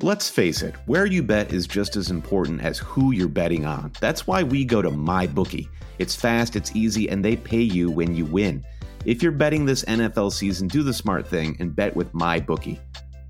Let's face it, where you bet is just as important as who you're betting on. That's why we go to MyBookie. It's fast, it's easy, and they pay you when you win. If you're betting this NFL season, do the smart thing and bet with MyBookie.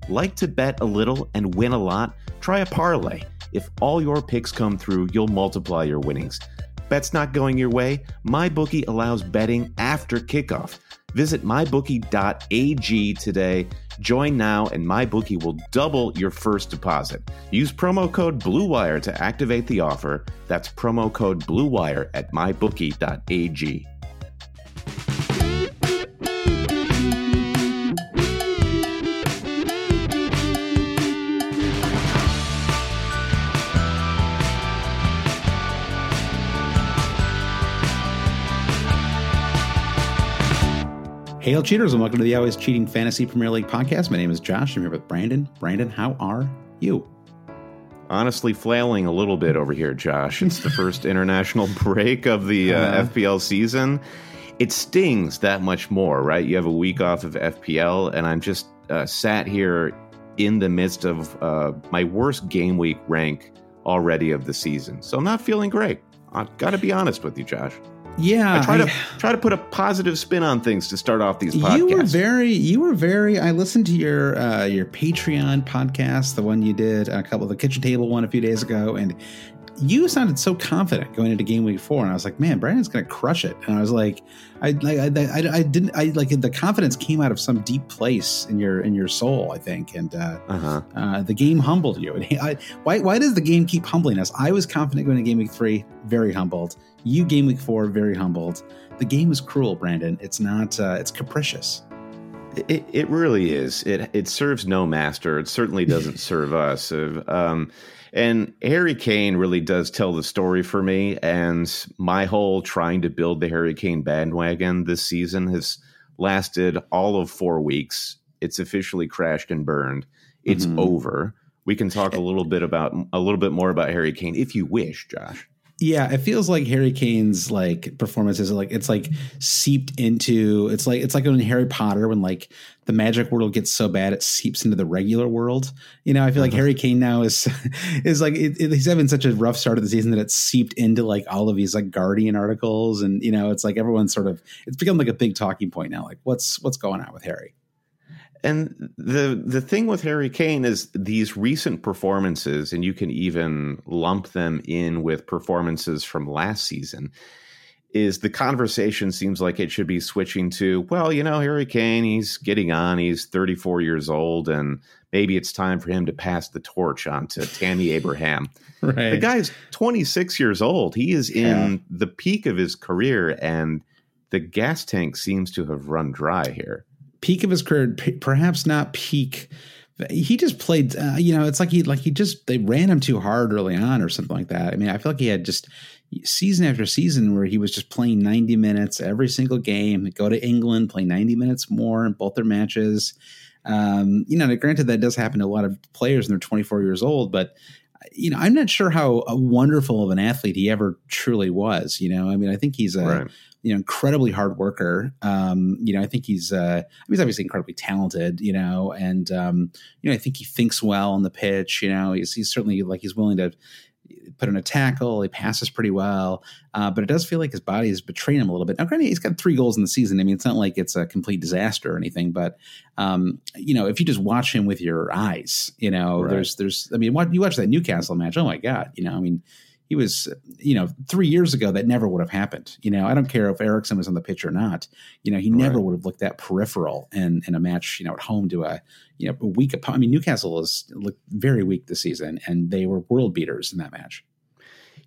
Like to bet a little and win a lot? Try a parlay. If all your picks come through, you'll multiply your winnings. Bets not going your way? MyBookie allows betting after kickoff. Visit mybookie.ag today. Join now, and MyBookie will double your first deposit. Use promo code BLUEWIRE to activate the offer. That's promo code BLUEWIRE at mybookie.ag. Hail cheaters and welcome to the Always Cheating Fantasy Premier League podcast. My name is Josh. I'm here with Brandon. Brandon, how are you? Honestly, flailing a little bit over here, Josh. It's the first international break of the uh, uh, FPL season. It stings that much more, right? You have a week off of FPL, and I'm just uh, sat here in the midst of uh, my worst game week rank already of the season. So I'm not feeling great. I've got to be honest with you, Josh. Yeah, I try I, to try to put a positive spin on things to start off these podcasts. You were very, you were very. I listened to your uh, your Patreon podcast, the one you did a couple of the kitchen table one a few days ago, and you sounded so confident going into game week four, and I was like, man, Brandon's going to crush it. And I was like, I like, I, I, I, didn't, I like the confidence came out of some deep place in your in your soul, I think, and uh, uh-huh. uh, the game humbled you. And I, why why does the game keep humbling us? I was confident going to game week three, very humbled. You game week four, very humbled. The game is cruel, Brandon. It's not. Uh, it's capricious. It, it really is. It it serves no master. It certainly doesn't serve us. Um, and Harry Kane really does tell the story for me. And my whole trying to build the Harry Kane bandwagon this season has lasted all of four weeks. It's officially crashed and burned. It's mm-hmm. over. We can talk a little bit about a little bit more about Harry Kane if you wish, Josh. Yeah, it feels like Harry Kane's like performances like it's like seeped into it's like it's like in Harry Potter when like the magic world gets so bad it seeps into the regular world. You know, I feel like uh-huh. Harry Kane now is is like it, it, he's having such a rough start of the season that it's seeped into like all of these like Guardian articles and you know it's like everyone's sort of it's become like a big talking point now. Like what's what's going on with Harry? And the the thing with Harry Kane is these recent performances, and you can even lump them in with performances from last season. Is the conversation seems like it should be switching to, well, you know, Harry Kane, he's getting on, he's 34 years old, and maybe it's time for him to pass the torch on to Tammy Abraham. Right. The guy's 26 years old. He is in yeah. the peak of his career, and the gas tank seems to have run dry here peak of his career, p- perhaps not peak. He just played, uh, you know, it's like he like he just they ran him too hard early on or something like that. I mean, I feel like he had just season after season where he was just playing 90 minutes every single game. Go to England, play 90 minutes more in both their matches. Um, you know, granted that does happen to a lot of players and they're 24 years old, but you know, I'm not sure how wonderful of an athlete he ever truly was. You know, I mean, I think he's a right. You know incredibly hard worker. Um, you know, I think he's uh, he's obviously incredibly talented. You know, and um, you know, I think he thinks well on the pitch. You know, he's he's certainly like he's willing to put in a tackle. He passes pretty well, uh, but it does feel like his body is betraying him a little bit. Now, granted, he's got three goals in the season. I mean, it's not like it's a complete disaster or anything, but um, you know, if you just watch him with your eyes, you know, right. there's, there's, I mean, what, you watch that Newcastle match. Oh my God, you know, I mean, he was, you know, three years ago that never would have happened. You know, I don't care if Eriksen was on the pitch or not. You know, he right. never would have looked that peripheral in in a match, you know, at home to a you know a weak opponent. I mean, Newcastle has looked very weak this season, and they were world beaters in that match.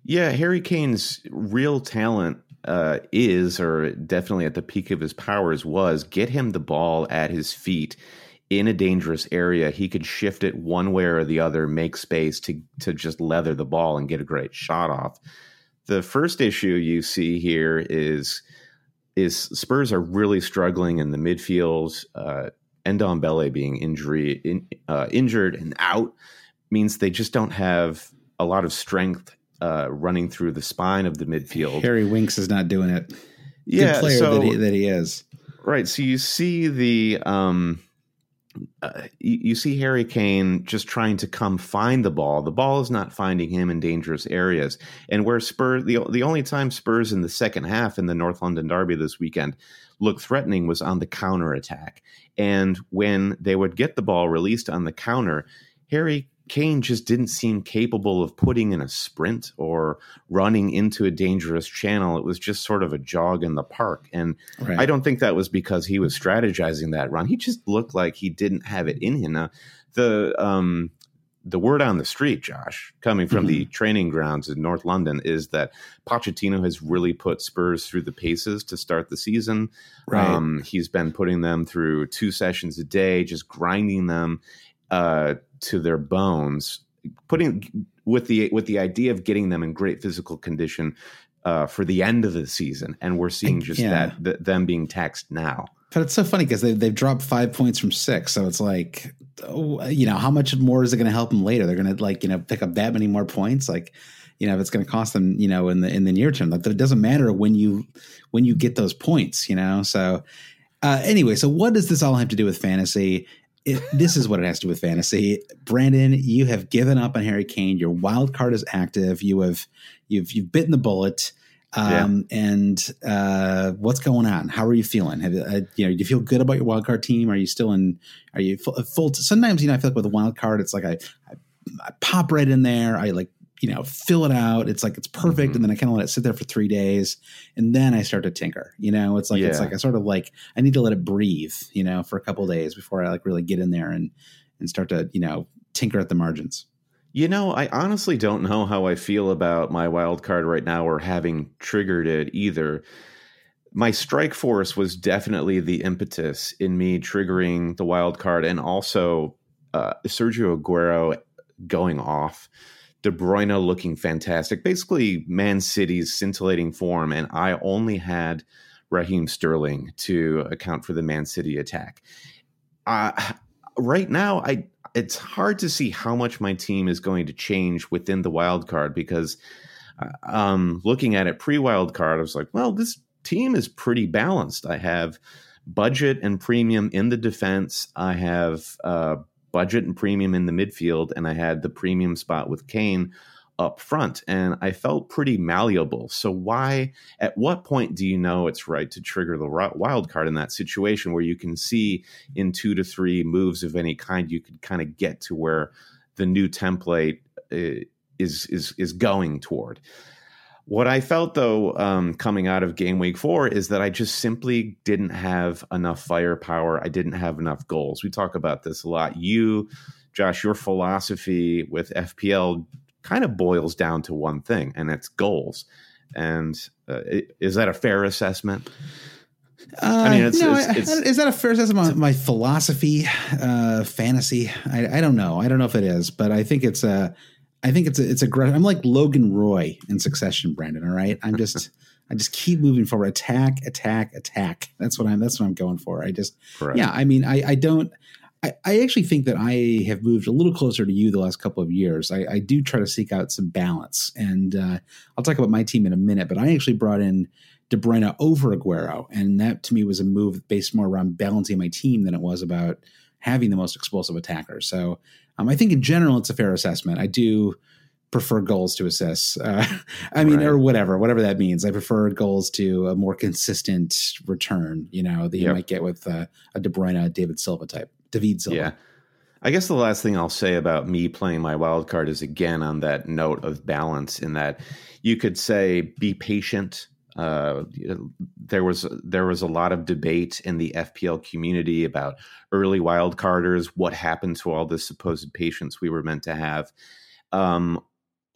Yeah, Harry Kane's real talent uh, is, or definitely at the peak of his powers, was get him the ball at his feet in a dangerous area. He could shift it one way or the other, make space to to just leather the ball and get a great shot off. The first issue you see here is is Spurs are really struggling in the midfield. Uh, Ndombele being injury in, uh, injured and out means they just don't have a lot of strength uh, running through the spine of the midfield. Harry Winks is not doing it. Yeah, Good player so, that, he, that he is. Right. So you see the um, uh, you, you, see Harry Kane just trying to come find the ball. The ball is not finding him in dangerous areas. And where Spurs, the the only time Spurs in the second half in the North London Derby this weekend looked threatening was on the counter attack. And when they would get the ball released on the counter, Harry Kane just didn't seem capable of putting in a sprint or running into a dangerous channel. It was just sort of a jog in the park. And right. I don't think that was because he was strategizing that run. He just looked like he didn't have it in him. Now, the um, the word on the street, Josh, coming from mm-hmm. the training grounds in North London, is that Pochettino has really put Spurs through the paces to start the season. Right. Um, he's been putting them through two sessions a day, just grinding them uh, to their bones, putting with the with the idea of getting them in great physical condition uh, for the end of the season, and we're seeing just yeah. that th- them being taxed now. But it's so funny because they, they've dropped five points from six, so it's like, oh, you know, how much more is it going to help them later? They're going to like you know pick up that many more points, like you know if it's going to cost them you know in the in the near term. Like it doesn't matter when you when you get those points, you know. So uh, anyway, so what does this all have to do with fantasy? It, this is what it has to do with fantasy. Brandon, you have given up on Harry Kane. Your wild card is active. You have you've you've bitten the bullet. Um, yeah. And uh, what's going on? How are you feeling? Have uh, you know? Do you feel good about your wild card team? Are you still in? Are you full? full sometimes you know I feel like with a wild card, it's like I, I, I pop right in there. I like you know, fill it out. It's like it's perfect, mm-hmm. and then I kind of let it sit there for three days, and then I start to tinker. You know, it's like yeah. it's like I sort of like I need to let it breathe. You know, for a couple days before I like really get in there and and start to you know tinker at the margins. You know, I honestly don't know how I feel about my wild card right now or having triggered it either. My strike force was definitely the impetus in me triggering the wild card and also uh, Sergio Aguero going off. De Bruyne looking fantastic. Basically, Man City's scintillating form, and I only had Raheem Sterling to account for the Man City attack. Uh, right now, I it's hard to see how much my team is going to change within the wild card because uh, um, looking at it pre wild card, I was like, well, this team is pretty balanced. I have budget and premium in the defense. I have uh, budget and premium in the midfield, and I had the premium spot with Kane up front, and I felt pretty malleable. So why? At what point do you know it's right to trigger the wild card in that situation where you can see in two to three moves of any kind, you could kind of get to where the new template uh, is is is going toward. What I felt though, um, coming out of game week four, is that I just simply didn't have enough firepower. I didn't have enough goals. We talk about this a lot. You, Josh, your philosophy with FPL kind of boils down to one thing, and it's goals. And uh, is that a fair assessment? Uh, I mean, it's, no, it's, it's, is that a fair assessment of my philosophy, uh, fantasy? I, I, don't know. I don't know if it is, but I think it's a I think it's a, it's a I'm like Logan Roy in Succession, Brandon. All right, I'm just I just keep moving forward. Attack, attack, attack. That's what I'm. That's what I'm going for. I just yeah. I mean, I I don't. I, I, actually think that I have moved a little closer to you the last couple of years. I, I do try to seek out some balance, and uh, I'll talk about my team in a minute. But I actually brought in De Bruyne over Aguero, and that to me was a move based more around balancing my team than it was about having the most explosive attacker. So um, I think in general it's a fair assessment. I do prefer goals to assists. Uh, I mean, right. or whatever, whatever that means. I prefer goals to a more consistent return. You know that you yep. might get with uh, a De Bruyne, David Silva type, David Silva. Yeah. I guess the last thing I'll say about me playing my wild card is again on that note of balance. In that you could say be patient. Uh, there was there was a lot of debate in the FPL community about early wild carders. What happened to all the supposed patience we were meant to have? Um,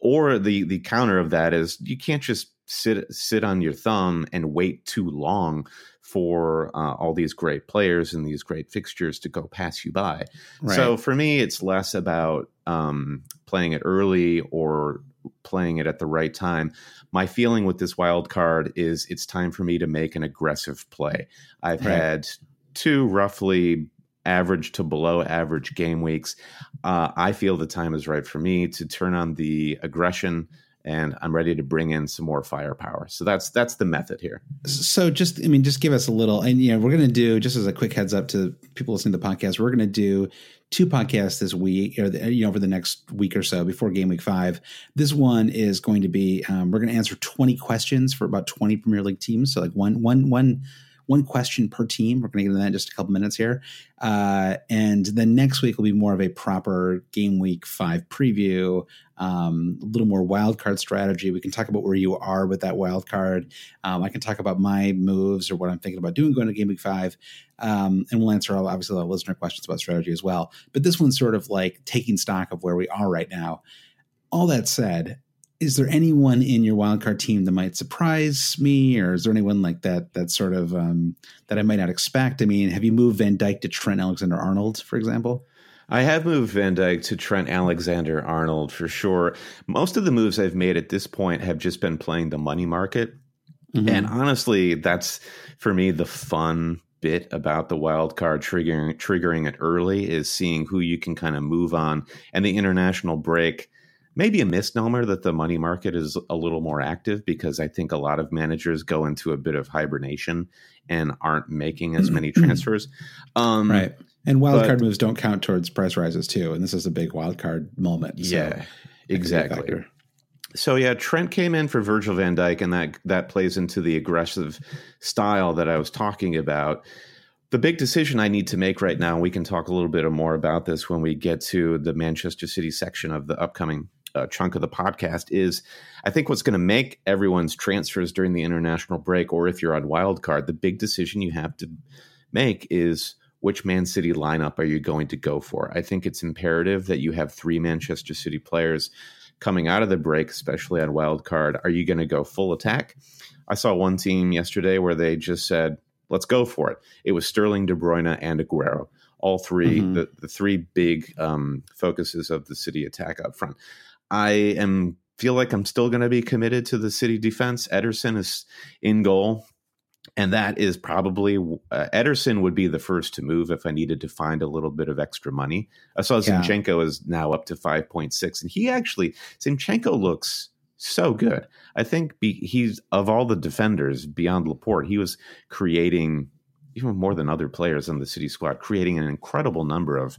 or the the counter of that is you can't just sit sit on your thumb and wait too long for uh, all these great players and these great fixtures to go pass you by. Right. So for me, it's less about um, playing it early or playing it at the right time. My feeling with this wild card is it's time for me to make an aggressive play. I've right. had two roughly average to below average game weeks, uh, I feel the time is right for me to turn on the aggression and I'm ready to bring in some more firepower. So that's that's the method here. So just I mean, just give us a little, and you know, we're going to do just as a quick heads up to people listening to the podcast, we're going to do two podcasts this week, or the, you know, over the next week or so before game week five. This one is going to be um, we're going to answer 20 questions for about 20 Premier League teams. So like one one one one question per team. We're going to get into that in just a couple minutes here. Uh, and then next week will be more of a proper game week five preview, um, a little more wild card strategy. We can talk about where you are with that wild card. Um, I can talk about my moves or what I'm thinking about doing going to game week five. Um, and we'll answer all, obviously the listener questions about strategy as well. But this one's sort of like taking stock of where we are right now. All that said, is there anyone in your wildcard team that might surprise me, or is there anyone like that that sort of um, that I might not expect? I mean, have you moved Van Dijk to Trent Alexander Arnold, for example? I have moved Van Dijk to Trent Alexander Arnold for sure. Most of the moves I've made at this point have just been playing the money market. Mm-hmm. And honestly, that's for me the fun bit about the wild card triggering triggering it early is seeing who you can kind of move on and the international break maybe a misnomer that the money market is a little more active because I think a lot of managers go into a bit of hibernation and aren't making as many transfers. Um, right. And wildcard moves don't count towards price rises too. And this is a big wildcard moment. So yeah, exactly. So yeah, Trent came in for Virgil van Dijk, and that that plays into the aggressive style that I was talking about. The big decision I need to make right now, we can talk a little bit more about this when we get to the Manchester City section of the upcoming uh, chunk of the podcast is I think what's going to make everyone's transfers during the international break, or if you're on wild card, the big decision you have to make is which Man City lineup are you going to go for? I think it's imperative that you have three Manchester City players coming out of the break, especially on wild card. Are you going to go full attack? I saw one team yesterday where they just said, let's go for it. It was Sterling, De Bruyne, and Aguero. All 3 mm-hmm. the, the three big um, focuses of the City attack up front. I am feel like I'm still going to be committed to the city defense. Ederson is in goal. And that is probably uh, Ederson would be the first to move if I needed to find a little bit of extra money. I saw yeah. Zinchenko is now up to 5.6, and he actually, Zinchenko looks so good. I think be, he's of all the defenders beyond Laporte, he was creating even more than other players on the city squad, creating an incredible number of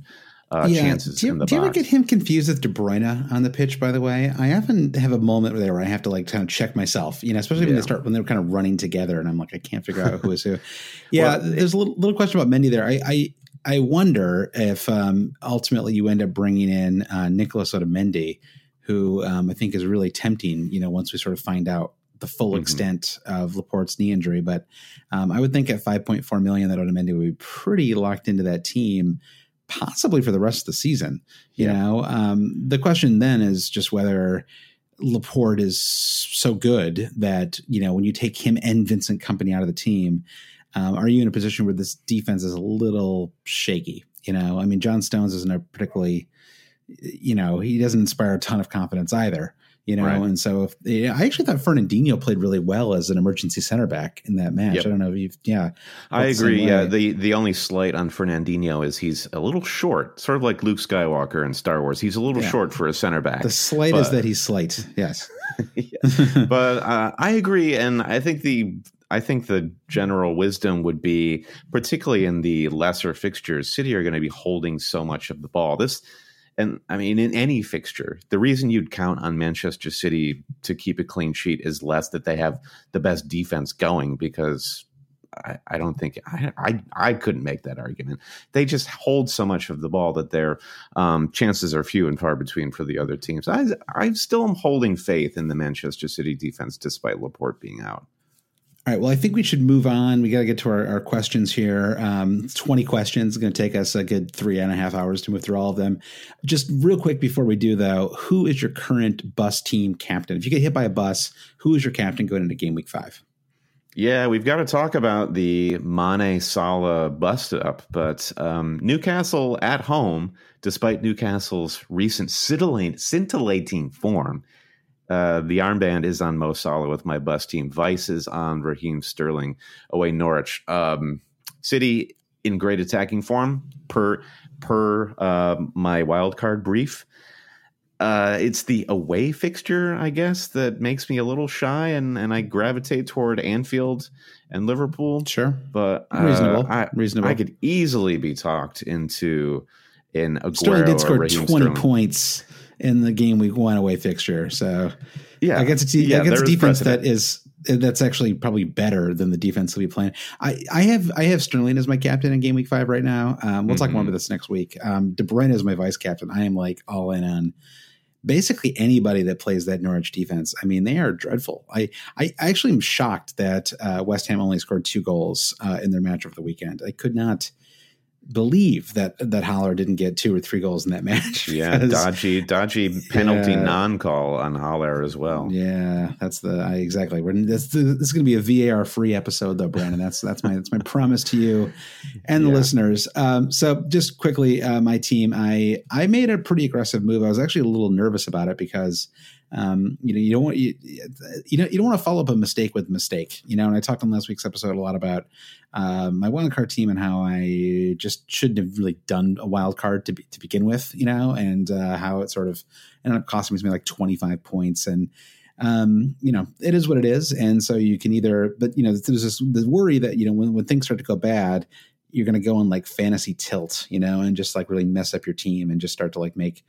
uh, yeah. chances do you, in the do you ever get him confused with De Bruyne on the pitch? By the way, I often have a moment there where I have to like kind of check myself. You know, especially yeah. when they start when they're kind of running together, and I'm like, I can't figure out who is who. Yeah, well, there's a little, little question about Mendy there. I, I I wonder if um, ultimately you end up bringing in uh, Nicholas Otamendi, who um, I think is really tempting. You know, once we sort of find out the full mm-hmm. extent of Laporte's knee injury, but um, I would think at 5.4 million that Otamendi would be pretty locked into that team possibly for the rest of the season. You yeah. know, um, the question then is just whether Laporte is so good that you know when you take him and Vincent Kompany out of the team, um, are you in a position where this defense is a little shaky? You know, I mean, John Stones isn't a particularly, you know, he doesn't inspire a ton of confidence either. You know. Right. And so, if, yeah, I actually thought Fernandinho played really well as an emergency center back in that match. Yep. I don't know if you've, yeah, I the agree. Yeah, the the only slight on Fernandinho is he's a little short, sort of like Luke Skywalker in Star Wars. He's a little Yeah. short for a center back. the slight is that he's slight. Yes, but uh, I agree, and I think the I think the general wisdom would be, particularly in the lesser fixtures, City are going to be holding so much of the ball. This, and I mean, in any fixture, the reason you'd count on Manchester City to keep a clean sheet is less that they have the best defense going because. I, I don't think I, I I couldn't make that argument. They just hold so much of the ball that their um, chances are few and far between for the other teams. I I still am holding faith in the Manchester City defense despite Laporte being out. All right. Well, I think we should move on. We got to get to our, our questions here. Um, 20 questions. Going to take us a good three and a half hours to move through all of them. Just real quick before we do, though, who is your current bus team captain? If you get hit by a bus, who is your captain going into game week five? Yeah, we've got to talk about the Mane Salah bust up, but um, Newcastle at home, despite Newcastle's recent scintillating, scintillating form, uh, the armband is on Mo Salah with my bus team. Vice is on Raheem Sterling away Norwich. Um, City in great attacking form per per uh, my wild card brief. Uh, it's the away fixture, I guess, that makes me a little shy, and, and I gravitate toward Anfield and Liverpool. Sure. But uh, Reasonable. I, Reasonable. I could easily be talked into in Aguero Sterling did score 20 Sterling. points in the game week one away fixture. So Yeah, against a, te- yeah, against a there is defense precedent. that is that's actually probably better than the defense that we playing. I, I have I have Sterling as my captain in game week five right now. Um, we'll talk more Mhm. about this next week. Um, De Bruyne is my vice captain. I am like all in on basically anybody that plays that Norwich defense. I mean, they are dreadful. I I, I actually am shocked that uh, West Ham only scored two goals uh, in their match of the weekend. I could not believe that that Haller didn't get two or three goals in that match. yeah, dodgy, dodgy penalty Yeah. non-call on Haller as well. Yeah, that's the I, exactly. We're, this, this is going to be a VAR free episode, though, Brandon. That's that's my that's my promise to you and the Yeah. listeners. Um, so, just quickly, uh, my team, I I made a pretty aggressive move. I was actually a little nervous about it because. Um, you know, you don't want you, you know you don't want to follow up a mistake with mistake. You know, and I talked on last week's episode a lot about um, my wild card team and how I just shouldn't have really done a wild card to be, to begin with. You know, and uh, how it sort of ended up costing me like twenty five points and um, you know, it is what it is. And so you can either, but you know, there's this the worry that, you know, when, when things start to go bad, you're going to go on like fantasy tilt, you know, and just like really mess up your team and just start to like make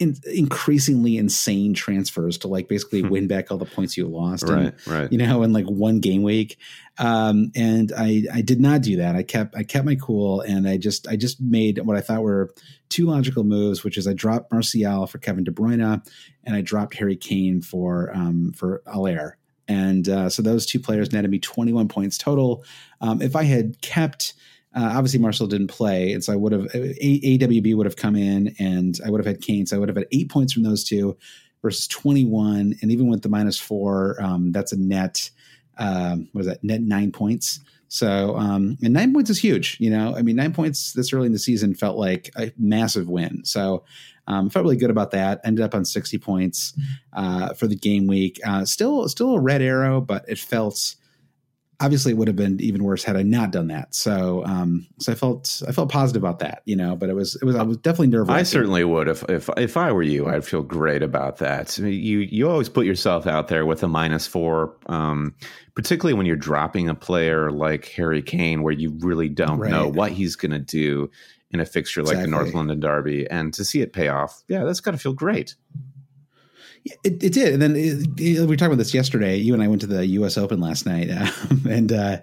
in, increasingly insane transfers to like basically win back all the points you lost. And, Right, right. you know, in like one game week. Um, and I, I did not do that. I kept, I kept my cool and I just, I just made what I thought were two logical moves, which is I dropped Martial for Kevin De Bruyne and I dropped Harry Kane for, um, for Haller. And uh, so those two players netted me 21 points total. Um, if I had kept, uh, obviously Martial didn't play, and so I would have A- AWB would have come in, and I would have had Kane, so I would have had eight points from those two versus 21, and even with the minus four, um, that's a net. Um, what is that? Net nine points. So, um, and nine points is huge. You know, I mean, nine points this early in the season felt like a massive win. So, um, felt really good about that. Ended up on 60 points uh, for the game week. Uh, still, still a red arrow, but it felt obviously it would have been even worse had I not done that. So, um, so I felt I felt positive about that, you know. But it was it was I was definitely nervous. I certainly would if if if I were you, I'd feel great about that. I mean, You you always put yourself out there with a minus four, um, particularly when you're dropping a player like Harry Kane, where you really don't Right. know what he's going to do in a fixture like the North London Derby, and to see it pay off, yeah, that's got to feel great. It, it did, and then it, it- we were talking about this yesterday. You and I went to the U.S. Open last night, um, and uh,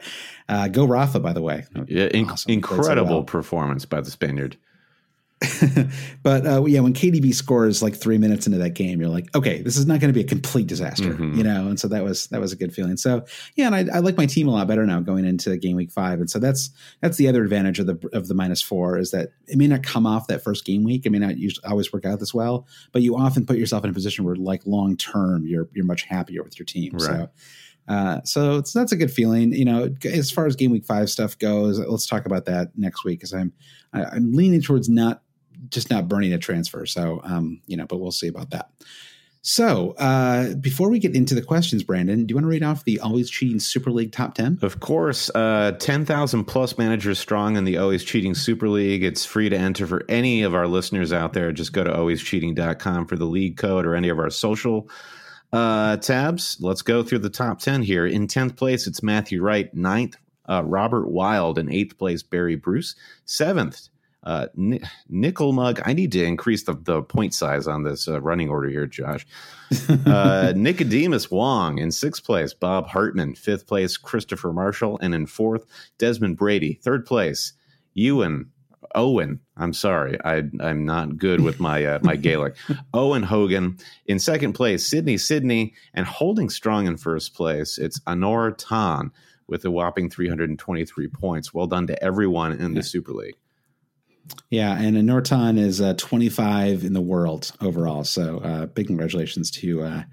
uh, go Rafa, by the way. Yeah, inc- Awesome. Played so incredible well. performance by the Spaniard. but uh, yeah, when KDB scores like three minutes into that game, you're like, okay, this is not going to be a complete disaster, Mhm. you know. And so that was that was a good feeling. So yeah, and I, I like my team a lot better now going into game week five. And so that's that's the other advantage of the of the minus four is that it may not come off that first game week. It may not usually always work out this well, but you often put yourself in a position where like long term you're you're much happier with your team. Right. So. Uh, so it's, that's a good feeling, you know. As far as game week five stuff goes, let's talk about that next week because I'm I, I'm leaning towards not just not burning a transfer. So, um, you know, but we'll see about that. So, uh, before we get into the questions, Brandon, do you want to read off the Always Cheating Super League top 10? Of course. Uh, 10,000 plus managers strong in the Always Cheating Super League. It's free to enter for any of our listeners out there. Just go to alwayscheating.com for the league code or any of our social uh, tabs. Let's go through the top 10 here. In 10th place, it's Matthew Wright. Ninth, uh, Robert Wild. In eighth place, Barry Bruce. Seventh, uh, Nickel Mug. I need to increase the, the point size on this uh, running order here, Josh. Uh, Nicodemus Wong in sixth place. Bob Hartman, fifth place. Christopher Marshall, and in fourth, Desmond Brady. Third place, Ewan Owen. I'm sorry, I, I'm not good with my uh, my Gaelic. Owen Hogan in second place. Sydney Sydney and holding strong in first place. It's Honor Tan with a whopping 323 points. Well done to everyone in the Super League. Yeah, and Norton is uh, 25 in the world overall. So uh, big congratulations to uh,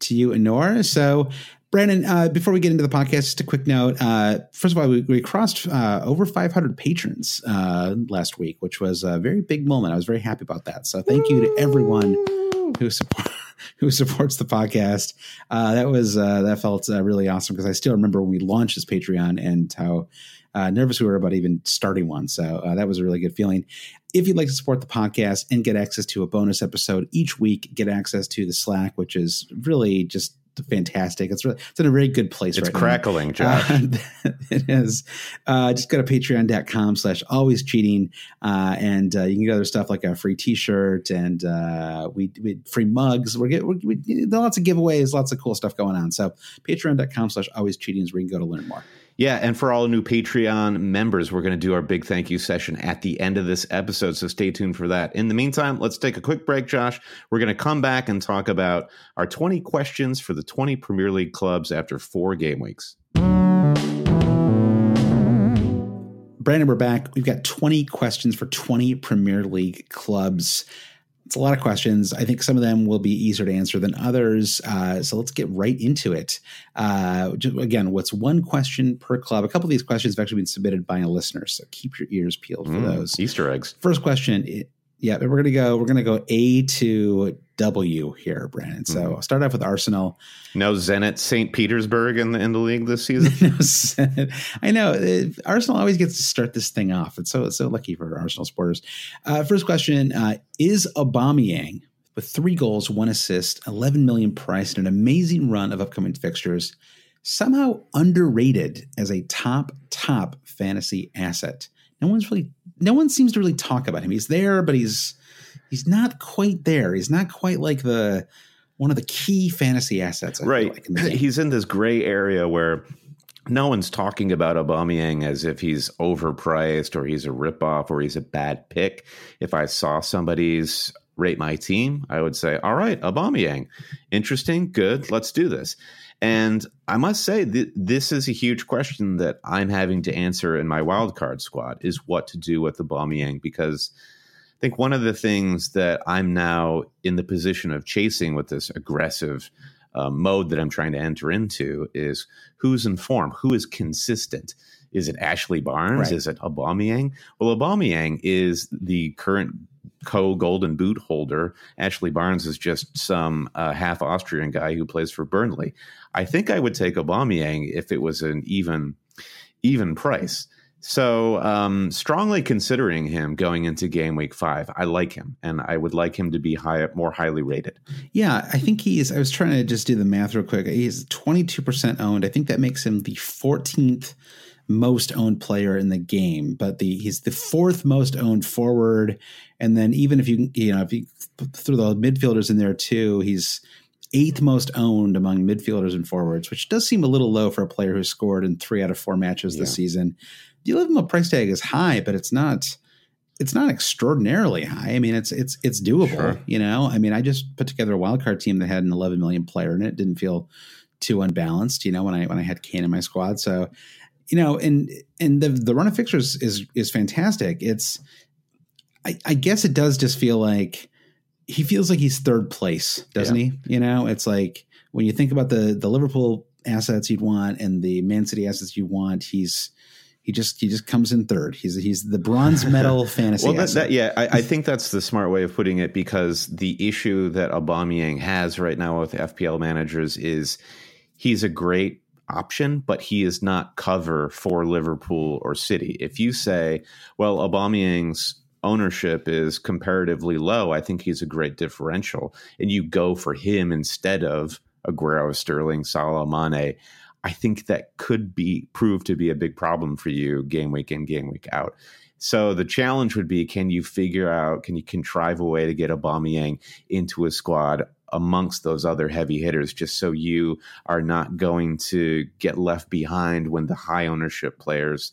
to you Nora. So Brandon, uh, before we get into the podcast, just a quick note. Uh, first of all, we, we crossed uh, over 500 patrons uh, last week, which was a very big moment. I was very happy about that. So thank you to everyone who support who supports the podcast. Uh, that was uh, that felt really awesome because I still remember when we launched this Patreon and how uh, nervous we were about even starting one. So uh, that was a really good feeling. If you'd like to support the podcast and get access to a bonus episode each week, get access to the Slack, which is really just fantastic. It's really, it's in a very good place it's right crackling, Josh. Uh, it is. Uh, just go to patreon.com slash always cheating. Uh, and uh, you can get other stuff like a free t-shirt and uh, we, we free mugs. We're getting we, we, lots of giveaways, lots of cool stuff going on. So patreon.com slash always cheating is where you can go to learn more. Yeah, and for all new Patreon members, we're going to do our big thank you session at the end of this episode, so stay tuned for that. In the meantime, let's take a quick break, Josh. We're going to come back and talk about our 20 questions for the 20 Premier League clubs after four game weeks. Brandon, we're back. We've got 20 questions for 20 Premier League clubs it's a lot of questions. I think some of them will be easier to answer than others. Uh, so let's get right into it. Uh, again, what's one question per club? A couple of these questions have actually been submitted by a listener, so keep your ears peeled for mm, those. Easter eggs. First question. Yeah, we're gonna go. We're gonna go A to W here, Brandon. So mm-hmm. I'll start off with Arsenal. No Zenit St. Petersburg in the in the league this season. no Zenit. I know it, Arsenal always gets to start this thing off. It's so it's so lucky for Arsenal supporters. Uh, first question: uh, Is Aubameyang with three goals, one assist, eleven million price, and an amazing run of upcoming fixtures somehow underrated as a top top fantasy asset? No one's really no one seems to really talk about him. He's there, but he's he's not quite there. He's not quite like the one of the key fantasy assets. I right. Like in he's in this gray area where no one's talking about Aubameyang as if he's overpriced or he's a ripoff or he's a bad pick. If I saw somebody's rate my team, I would say, all right, Aubameyang, interesting, good, let's do this. And I must say, th- this is a huge question that I'm having to answer in my wildcard squad is what to do with Aubameyang because – I think one of the things that I'm now in the position of chasing with this aggressive uh, mode that I'm trying to enter into is who's in form, who is consistent. Is it Ashley Barnes? Right. Is it Aubameyang? Well, Aubameyang is the current co-Golden Boot holder. Ashley Barnes is just some uh, half Austrian guy who plays for Burnley. I think I would take Aubameyang if it was an even even price. So, um, strongly considering him going into game week five. I like him, and I would like him to be high, more highly rated. Yeah, I think he's. I was trying to just do the math real quick. He's twenty two percent owned. I think that makes him the fourteenth most owned player in the game, but the he's the fourth most owned forward. And then even if you you know if you throw the midfielders in there too, he's eighth most owned among midfielders and forwards, which does seem a little low for a player who scored in three out of four matches yeah. this season the a price tag is high, but it's not it's not extraordinarily high. I mean, it's it's it's doable. Sure. You know, I mean, I just put together a wildcard team that had an 11 million player in it. Didn't feel too unbalanced. You know, when I when I had Kane in my squad, so you know, and and the the run of fixtures is is fantastic. It's I, I guess it does just feel like he feels like he's third place, doesn't yeah. he? You know, it's like when you think about the the Liverpool assets you'd want and the Man City assets you want, he's He just he just comes in third. He's he's the bronze medal fantasy. well, that, that, yeah, I, I, think that's the smart way of putting it because the issue that Aubameyang has right now with FPL managers is he's a great option, but he is not cover for Liverpool or City. If you say, well, Aubameyang's ownership is comparatively low, I think he's a great differential, and you go for him instead of Aguero, Sterling, Salah, Mane. I think that could be prove to be a big problem for you game week in, game week out. So the challenge would be: Can you figure out? Can you contrive a way to get Aubameyang into a squad amongst those other heavy hitters, just so you are not going to get left behind when the high ownership players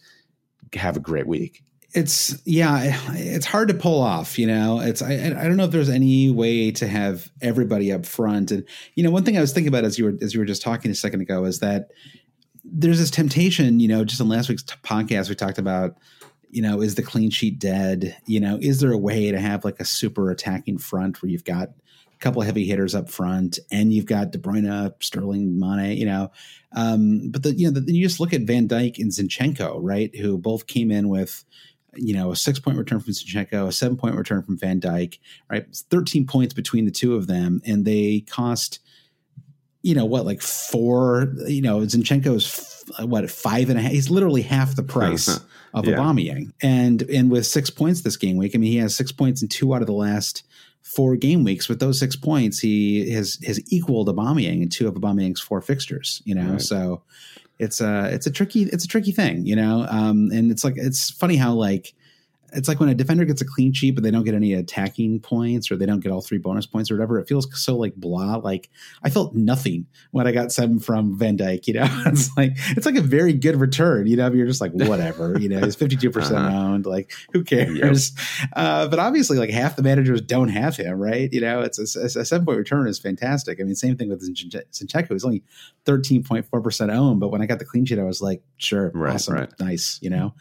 have a great week? It's yeah it's hard to pull off you know? It's I, I don't know if there's any way to have everybody up front. And you know one thing i was thinking about as you were as you were just talking a second ago is that there's this temptation you know just in last week's podcast we talked about you know is the clean sheet dead? You know is there a way to have like a super attacking front where you've got a couple of heavy hitters up front and you've got de bruyne sterling mane you know? Um, but the, you know then you just look at van dijk and zinchenko right who both came in with you know, a six point return from Zinchenko, a seven point return from Van Dijk, right? 13 points between the two of them. And they cost, you know, what, like four, you know, Zinchenko Zinchenko's what, five and a half. He's literally half the price of yeah. Aubameyang. And, and with six points this game week, I mean, he has six points in two out of the last four game weeks. With those six points, he has, has equaled Aubameyang in two of Aubameyang's four fixtures, you know? Right. So, it's a it's a tricky it's a tricky thing, you know. Um, and it's like it's funny how like it's like when a defender gets a clean sheet, but they don't get any attacking points or they don't get all three bonus points or whatever. It feels so like blah. Like I felt nothing when I got seven from Van Dijk. You know, it's like it's like a very good return. You know, you're just like whatever. You know, he's 52 percent uh-huh. owned. Like who cares? Yep. Uh, but obviously, like half the managers don't have him. Right? You know, it's a, a seven point return is fantastic. I mean, same thing with Zinchenko. He's only 13.4 percent owned, but when I got the clean sheet, I was like, sure, right, awesome, right. nice. You know,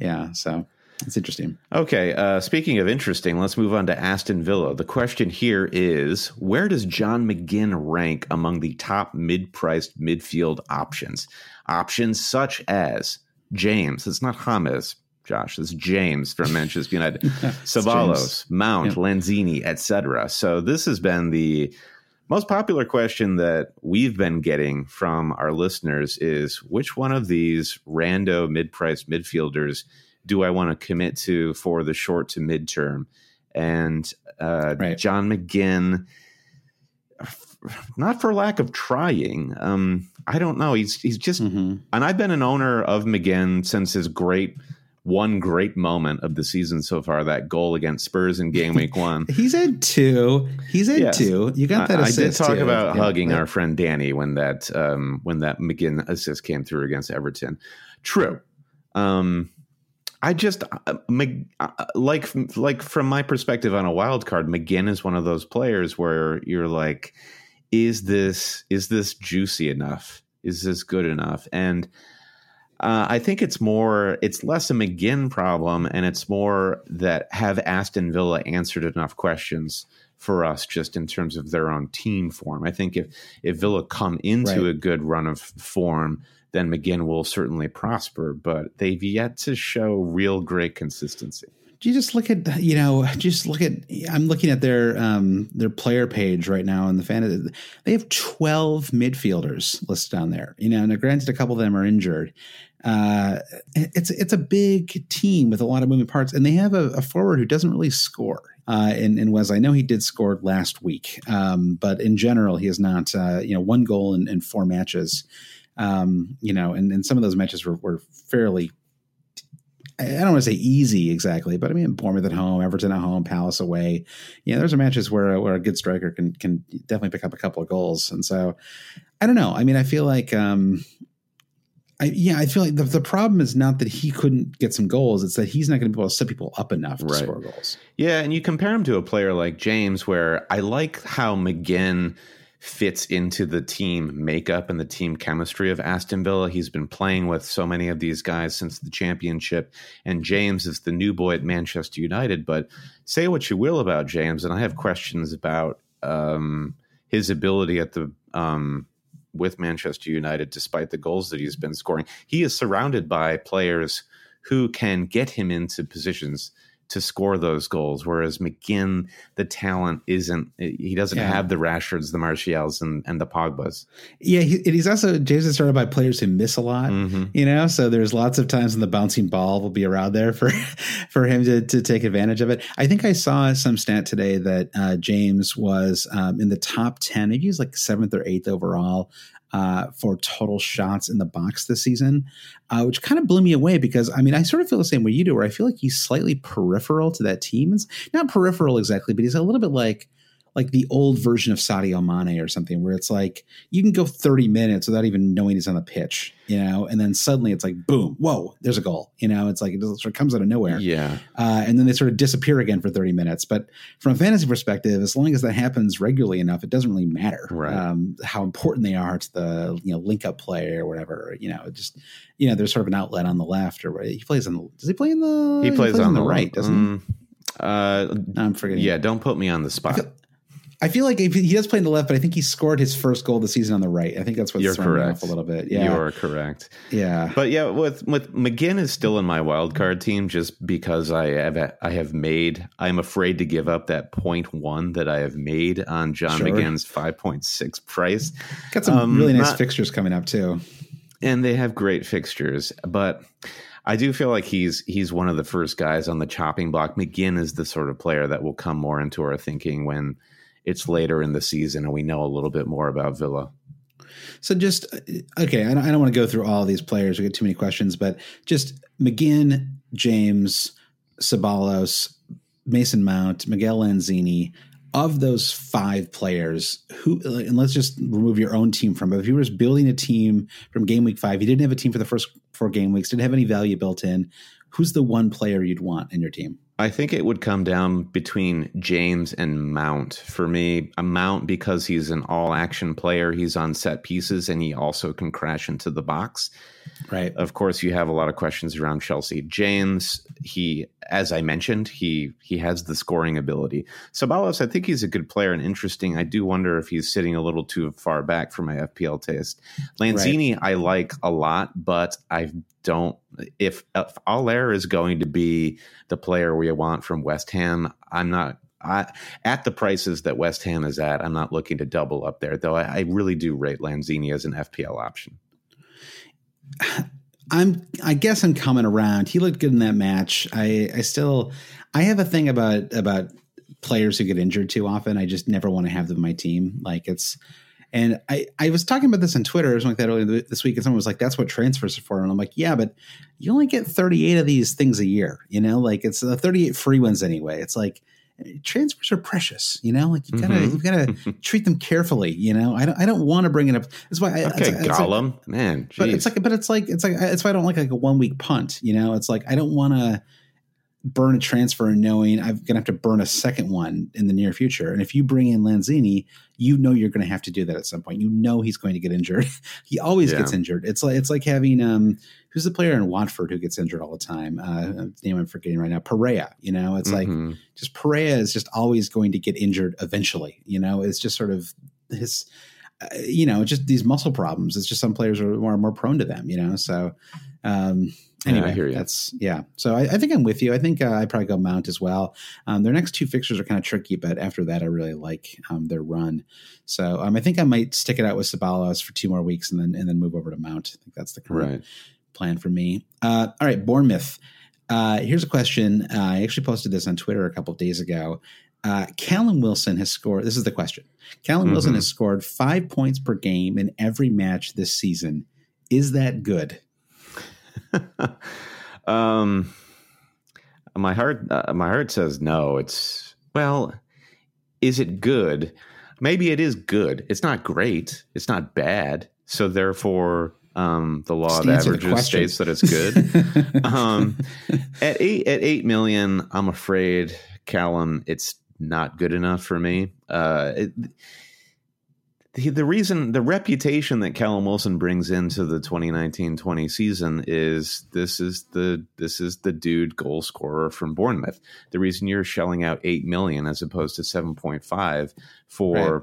yeah. So it's interesting. Okay. Uh, speaking of interesting, let's move on to Aston Villa. The question here is where does John McGinn rank among the top mid priced midfield options? Options such as James, it's not James, Josh, it's James from Manchester United, Ceballos, Mount, yeah. Lanzini, etc. So this has been the most popular question that we've been getting from our listeners is which one of these rando mid-priced midfielders do I want to commit to for the short to midterm? And uh, right. John McGinn, not for lack of trying, um, I don't know. He's he's just, mm-hmm. and I've been an owner of McGinn since his great one great moment of the season so far that goal against Spurs in game week one. He's had two. He's had yes. two. You got that I, I did talk too. about yeah, hugging our friend Danny when that um, when that McGinn assist came through against Everton. True. Um, I just uh, uh, like like from my perspective on a wild card, McGinn is one of those players where you're like, is this is this juicy enough? Is this good enough? And uh, I think it's more, it's less a McGinn problem, and it's more that have Aston Villa answered enough questions for us just in terms of their own team form. I think if if Villa come into right. a good run of form, then McGinn will certainly prosper. But they've yet to show real great consistency. You just look at you know just look at I'm looking at their um their player page right now in the fan they have 12 midfielders listed on there you know now granted a couple of them are injured uh it's it's a big team with a lot of moving parts and they have a, a forward who doesn't really score uh, and, and Wes, I know he did score last week, um, but in general, he has not, uh, you know, one goal in, in four matches. Um, you know, and, and some of those matches were, were fairly I don't want to say easy exactly, but I mean Bournemouth at home, Everton at home, Palace away. Yeah, those are matches where where a good striker can can definitely pick up a couple of goals. And so I don't know. I mean, I feel like um I, yeah, I feel like the, the problem is not that he couldn't get some goals; it's that he's not going to be able to set people up enough to right. score goals. Yeah, and you compare him to a player like James, where I like how McGinn fits into the team makeup and the team chemistry of Aston Villa. He's been playing with so many of these guys since the championship, and James is the new boy at Manchester United. But say what you will about James, and I have questions about um, his ability at the um, with Manchester United, despite the goals that he's been scoring. He is surrounded by players who can get him into positions to score those goals. Whereas McGinn, the talent isn't. He doesn't yeah. have the Rashfords, the Martials, and and the Pogbas. Yeah, he, he's also James is started by players who miss a lot. Mm-hmm. You know, so there's lots of times when the bouncing ball will be around there for for him to to take advantage of it. I think I saw some stat today that uh, James was um, in the top ten. Maybe he was like seventh or eighth overall uh, for total shots in the box this season, uh, which kind of blew me away because I mean I sort of feel the same way you do, where I feel like he's slightly peripheral to that team. It's not peripheral exactly, but he's a little bit like like the old version of Sadio Mane or something, where it's like you can go 30 minutes without even knowing he's on the pitch, you know, and then suddenly it's like, boom, whoa, there's a goal, you know, it's like it sort of comes out of nowhere. Yeah. Uh, and then they sort of disappear again for 30 minutes. But from a fantasy perspective, as long as that happens regularly enough, it doesn't really matter right. um, how important they are to the, you know, link up play or whatever, you know, just, you know, there's sort of an outlet on the left or he plays on, the, does he play in the, he plays, he plays on, on, the, the right, doesn't um, he? Uh, I'm forgetting. Yeah, don't put me on the spot. I feel like if he does play in the left, but I think he scored his first goal of the season on the right. I think that's what's You're throwing correct. a little bit. Yeah, you're correct. Yeah, but yeah, with with McGinn is still in my wild card team just because I have I have made I'm afraid to give up that point one that I have made on John sure. McGinn's five point six price. Got some um, really nice not, fixtures coming up too, and they have great fixtures, but. I do feel like he's he's one of the first guys on the chopping block. McGinn is the sort of player that will come more into our thinking when it's later in the season and we know a little bit more about Villa. So just okay, I don't, I don't want to go through all these players. We get too many questions, but just McGinn, James, Ceballos, Mason Mount, Miguel Lanzini. Of those five players, who and let's just remove your own team from it. If you were just building a team from game week five, you didn't have a team for the first four game weeks, didn't have any value built in. Who's the one player you'd want in your team? I think it would come down between James and Mount. For me, a Mount because he's an all action player, he's on set pieces and he also can crash into the box. Right. Of course, you have a lot of questions around Chelsea. James, he as I mentioned, he he has the scoring ability. Ceballos, I think he's a good player and interesting. I do wonder if he's sitting a little too far back for my FPL taste. Lanzini, right. I like a lot, but I don't. If, if Haller is going to be the player we want from West Ham, I'm not I, at the prices that West Ham is at, I'm not looking to double up there, though I, I, really do rate Lanzini as an FPL option. I'm I guess I'm coming around. He looked good in that match. I I still I have a thing about about players who get injured too often. I just never want to have them in my team. Like it's and I, I was talking about this on Twitter or something like that earlier this week, and someone was like, "That's what transfers are for." And I'm like, "Yeah, but you only get 38 of these things a year. You know, like it's the 38 free ones anyway. It's like transfers are precious. You know, like you gotta mm-hmm. you gotta treat them carefully. You know, I don't I don't want to bring it up. That's why. I, okay, it's, Gollum, like, man. Geez. But it's like, but it's like it's like it's why I don't like like a one week punt. You know, it's like I don't want to burn a transfer knowing I'm going to have to burn a second one in the near future. And if you bring in Lanzini, you know you're going to have to do that at some point. You know he's going to get injured. he always yeah. gets injured. It's like it's like having um who's the player in Watford who gets injured all the time? Uh, name I'm forgetting right now. Pereira. You know, it's mm-hmm. like just Pereira is just always going to get injured eventually. You know, it's just sort of his. Uh, you know, just these muscle problems. It's just some players are more more prone to them. You know, so. Um, anyway, yeah, that's yeah. So I, I, think I'm with you. I think uh, I probably go Mount as well. Um, their next two fixtures are kind of tricky, but after that, I really like um, their run. So um, I think I might stick it out with Ceballos for two more weeks and then and then move over to Mount. I think that's the current right. plan for me. Uh, all right, Bournemouth. Uh, here's a question. Uh, I actually posted this on Twitter a couple days ago. Uh, Callum Wilson has scored. This is the question. Callum mm-hmm. Wilson has scored five points per game in every match this season. Is that good? um, my heart, uh, my heart says no. It's well, is it good? Maybe it is good. It's not great. It's not bad. So therefore, um, the law of averages states that it's good. um, at eight at eight million, I'm afraid, Callum, it's not good enough for me. Uh, it, the, the reason the reputation that Callum Wilson brings into the 2019-20 season is this is the this is the dude goal scorer from Bournemouth. The reason you're shelling out 8 million as opposed to 7.5 for right.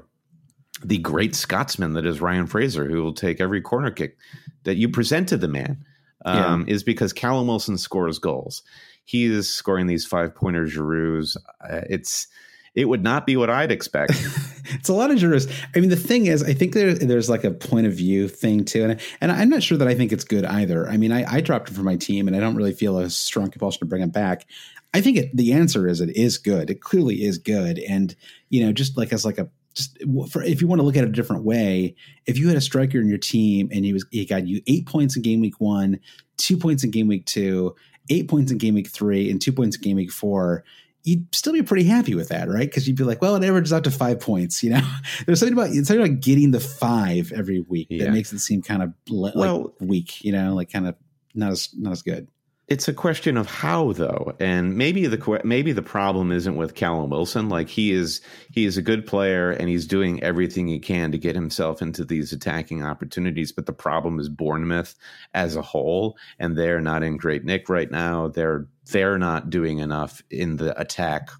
the great Scotsman that is Ryan Fraser who will take every corner kick that you present to the man. um, yeah. is because Callum Wilson scores goals. He is scoring these five pointer Girouds. Uh, it's it would not be what I'd expect. it's a lot of jurors. I mean, the thing is, I think there, there's like a point of view thing too, and and I'm not sure that I think it's good either. I mean, I, I dropped him from my team, and I don't really feel a strong compulsion to bring him back. I think it, the answer is it is good. It clearly is good, and you know, just like as like a just for if you want to look at it a different way, if you had a striker in your team and he was he got you eight points in game week one, two points in game week two, eight points in game week three, and two points in game week four you'd still be pretty happy with that, right? Because you'd be like, well, it averages out to five points. You know, there's something about it's something about getting the five every week yeah. that makes it seem kind of like well, weak. You know, like kind of not as not as good. It's a question of how, though, and maybe the maybe the problem isn't with Callum Wilson. Like he is, he is a good player, and he's doing everything he can to get himself into these attacking opportunities. But the problem is Bournemouth as a whole, and they're not in great nick right now. They're they're not doing enough in the attack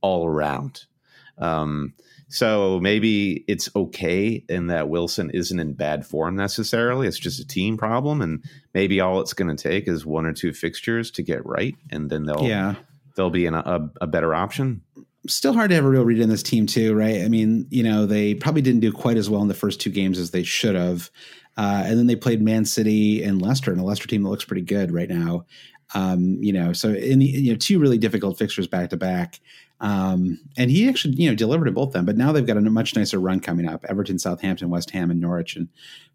all around. Um, so maybe it's okay in that Wilson isn't in bad form necessarily. It's just a team problem, and maybe all it's going to take is one or two fixtures to get right, and then they'll yeah they'll be in a, a, a better option. Still hard to have a real read in this team too, right? I mean, you know, they probably didn't do quite as well in the first two games as they should have. Uh, and then they played Man City and Leicester, and a Leicester team that looks pretty good right now. Um, you know, so in the, you know two really difficult fixtures back to back. Um, and he actually, you know, delivered in both them. But now they've got a much nicer run coming up: Everton, Southampton, West Ham, and Norwich, and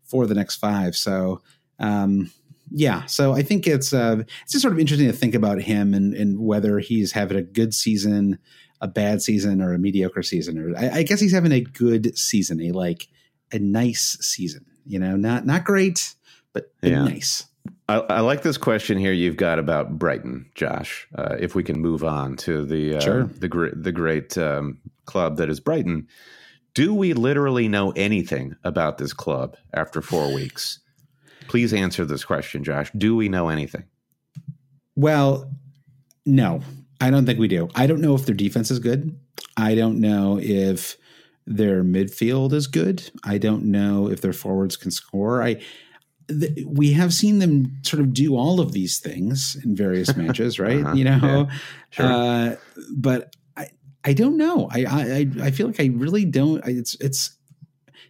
for the next five. So, um, yeah. So I think it's uh, it's just sort of interesting to think about him and and whether he's having a good season, a bad season, or a mediocre season. Or I, I guess he's having a good season, a like a nice season. You know, not not great, but yeah. nice. I, I, like this question here you've got about Brighton, Josh. Uh, if we can move on to the uh, sure. the great the great um, club that is Brighton, do we literally know anything about this club after four weeks? Please answer this question, Josh. Do we know anything? Well, no, I don't think we do. I don't know if their defense is good. I don't know if their midfield is good. I don't know if their forwards can score. I the, we have seen them sort of do all of these things in various matches, right? uh-huh. You know, yeah. sure. uh, but I I don't know. I I I feel like I really don't. It's it's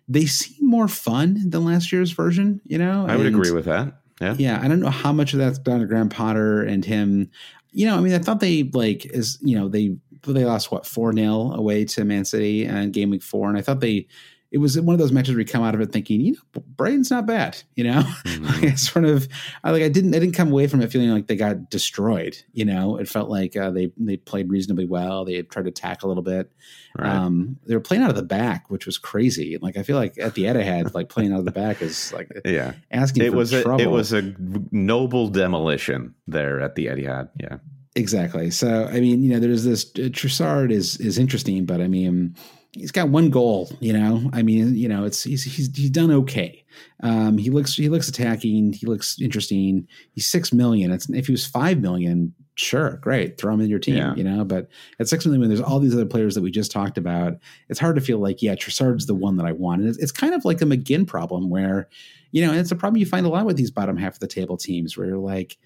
they seem more fun than last year's version. You know, I would and, agree with that. Yeah, yeah. I don't know how much of that's down to Graham Potter and him. You know, I mean, I thought they like is you know they they lost what four 0 away to Man City and game week four, and I thought they it was one of those matches where you come out of it thinking, you know, Brighton's not bad. You know, mm-hmm. I sort of, I like, I didn't, I didn't come away from it feeling like they got destroyed. You know, it felt like uh, they they played reasonably well. They tried to attack a little bit. Right. Um, they were playing out of the back, which was crazy. Like I feel like at the Etihad, like playing out of the back is like yeah, asking. It was trouble. a it was a noble demolition there at the Etihad. Yeah. Exactly. So I mean, you know, there's this uh, Trossard is is interesting, but I mean, he's got one goal. You know, I mean, you know, it's he's he's, he's done okay. Um, he looks he looks attacking. He looks interesting. He's six million. It's if he was five million, sure, great, throw him in your team. Yeah. You know, but at six million, when there's all these other players that we just talked about, it's hard to feel like yeah, Trossard's the one that I want. And it's, it's kind of like a McGinn problem where, you know, it's a problem you find a lot with these bottom half of the table teams where you're like,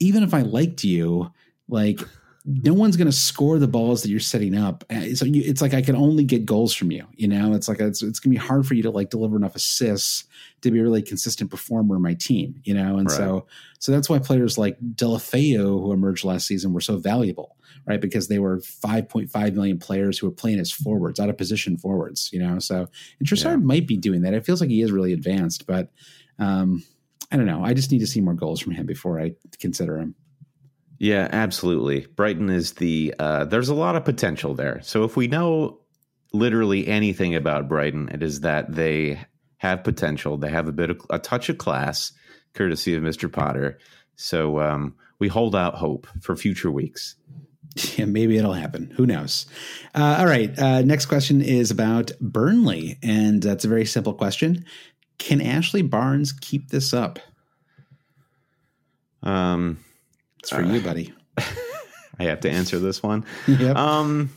even if I liked you, like no one's going to score the balls that you're setting up. Uh, so you, it's like I can only get goals from you. You know, it's like it's, it's going to be hard for you to like deliver enough assists to be a really consistent performer in my team. You know, and right. so so that's why players like Deulofeu, who emerged last season, were so valuable, right? Because they were 5.5 million players who were playing as forwards, out of position forwards. You know, so and Trossard yeah. might be doing that. It feels like he is really advanced, but um, I don't know. I just need to see more goals from him before I consider him. Yeah, absolutely. Brighton is the uh, there's a lot of potential there. So if we know literally anything about Brighton, it is that they have potential. They have a bit of a touch of class, courtesy of Mr. Potter. So um, we hold out hope for future weeks. Yeah, maybe it'll happen. Who knows? Uh, all right. Uh, next question is about Burnley, and that's a very simple question. Can Ashley Barnes keep this up? Um, it's for uh, you, buddy. I have to answer this one. yep. Um,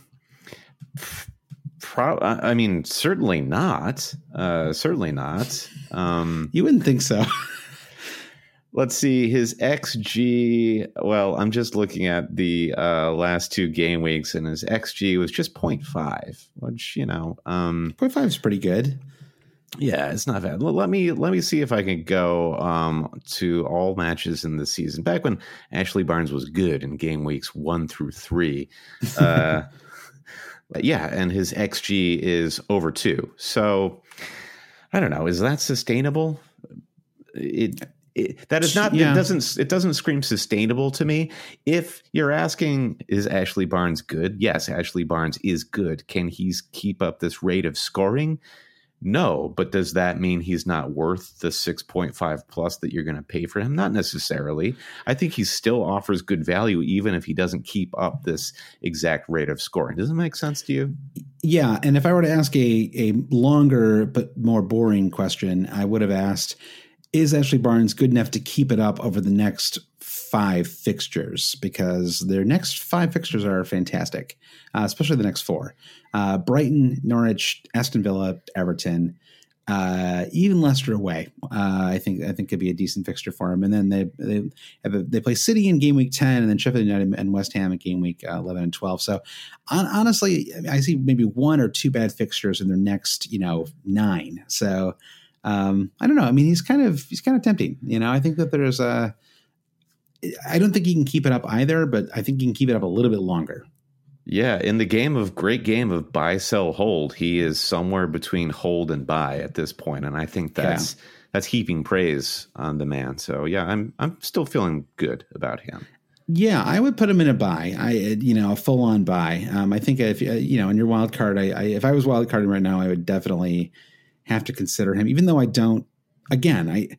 pro- I mean, certainly not. Uh, certainly not. Um, you wouldn't think so. Let's see his xG. Well, I'm just looking at the uh, last two game weeks, and his xG was just 0.5, which you know, um, 0.5 is pretty good. Yeah, it's not bad. Let me let me see if I can go um, to all matches in the season. Back when Ashley Barnes was good in game weeks one through three. Uh, yeah, and his xG is over two. So I don't know. Is that sustainable? It it, that is not yeah. it doesn't it doesn't scream sustainable to me if you're asking is ashley barnes good yes ashley barnes is good can he keep up this rate of scoring no, but does that mean he's not worth the 6.5 plus that you're going to pay for him? Not necessarily. I think he still offers good value even if he doesn't keep up this exact rate of scoring. Does it make sense to you? Yeah, and if I were to ask a a longer but more boring question, I would have asked is Ashley Barnes good enough to keep it up over the next five fixtures because their next five fixtures are fantastic, uh, especially the next four: uh, Brighton, Norwich, Aston Villa, Everton, uh, even Leicester away. Uh, I think I think could be a decent fixture for them. And then they they a, they play City in game week ten, and then Sheffield United and West Ham in game week uh, eleven and twelve. So on, honestly, I see maybe one or two bad fixtures in their next you know nine. So. Um, I don't know. I mean, he's kind of he's kind of tempting. You know, I think that there's a I don't think he can keep it up either, but I think he can keep it up a little bit longer. Yeah, in the game of great game of buy, sell, hold, he is somewhere between hold and buy at this point, and I think that's yeah. that's heaping praise on the man. So yeah, I'm I'm still feeling good about him. Yeah, I would put him in a buy. I you know a full on buy. Um, I think if you know in your wild card, I, I if I was wild carding right now, I would definitely have to consider him, even though I don't. Again, I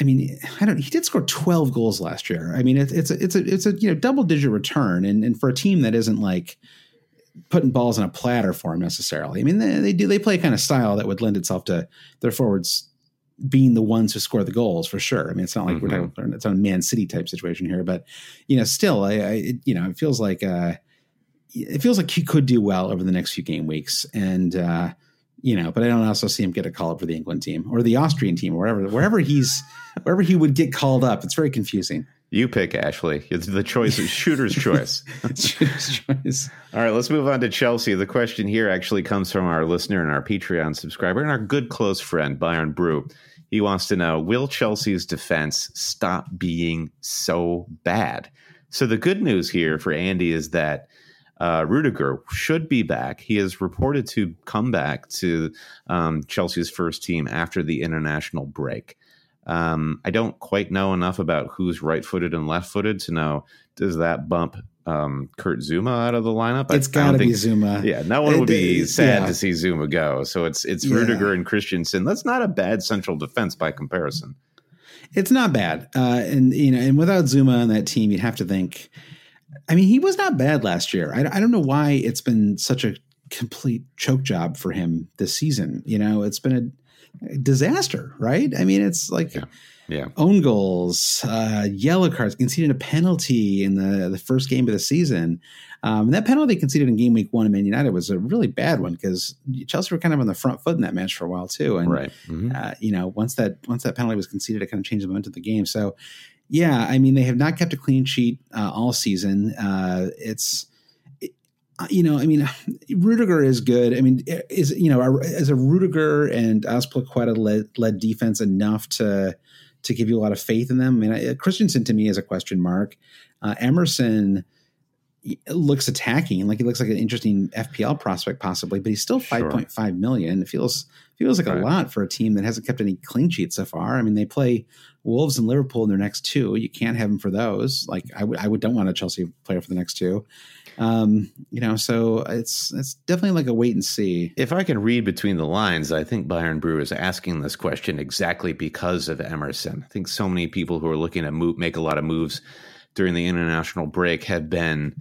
I mean, I don't. He did score twelve goals last year. I mean, it's it's a, it's a it's a you know double digit return, and and for a team that isn't like putting balls on a platter for him necessarily. I mean, they, they do they play a kind of style that would lend itself to their forwards being the ones who score the goals for sure. I mean, it's not like mm-hmm. we're talking it's a Man City type situation here, but you know, still, I, I it, you know, it feels like uh, it feels like he could do well over the next few game weeks, and uh, you know, but I don't also see him get a call up for the England team or the Austrian team or wherever wherever he's wherever he would get called up. It's very confusing. You pick Ashley. It's the choice is shooter's choice. shooter's choice. All right, let's move on to Chelsea. The question here actually comes from our listener and our Patreon subscriber and our good close friend Byron Brew. He wants to know: Will Chelsea's defense stop being so bad? So the good news here for Andy is that uh, Rudiger should be back. He is reported to come back to um, Chelsea's first team after the international break. Um, I don't quite know enough about who's right footed and left footed to know does that bump um, Kurt Zouma out of the lineup? It's got to be Zouma. Yeah, no one would be sad yeah. to see Zouma go. So it's it's yeah. Rudiger and Christensen. That's not a bad central defense by comparison. It's not bad, uh, and you know, and without Zouma on that team, you'd have to think I mean, he was not bad last year. I, I don't know why it's been such a complete choke job for him this season. You know, it's been a disaster, right? I mean, it's like yeah. Yeah. own goals, uh, yellow cards, conceded a penalty in the the first game of the season. Um, and that penalty conceded in game week one of Man United was a really bad one because Chelsea were kind of on the front foot in that match for a while too. And right. mm-hmm. uh, you know, once that once that penalty was conceded, it kind of changed the momentum of the game. So yeah, I mean they have not kept a clean sheet uh, all season. Uh, it's uh, you know, I mean, Rudiger is good. I mean, is you know, as a Rudiger and Azpilicueta led, led defense enough to to give you a lot of faith in them? I mean, Christensen to me is a question mark. Uh, Emerson looks attacking, like he looks like an interesting FPL prospect possibly, but he's still five point sure. five million. It feels feels like right. a lot for a team that hasn't kept any clean sheets so far. I mean, they play Wolves and Liverpool in their next two. You can't have them for those. Like I would, I would don't want a Chelsea player for the next two. Um, you know, so it's it's definitely like a wait and see. If I can read between the lines, I think Byron Brew is asking this question exactly because of Emerson. I think so many people who are looking to move, make a lot of moves during the international break have been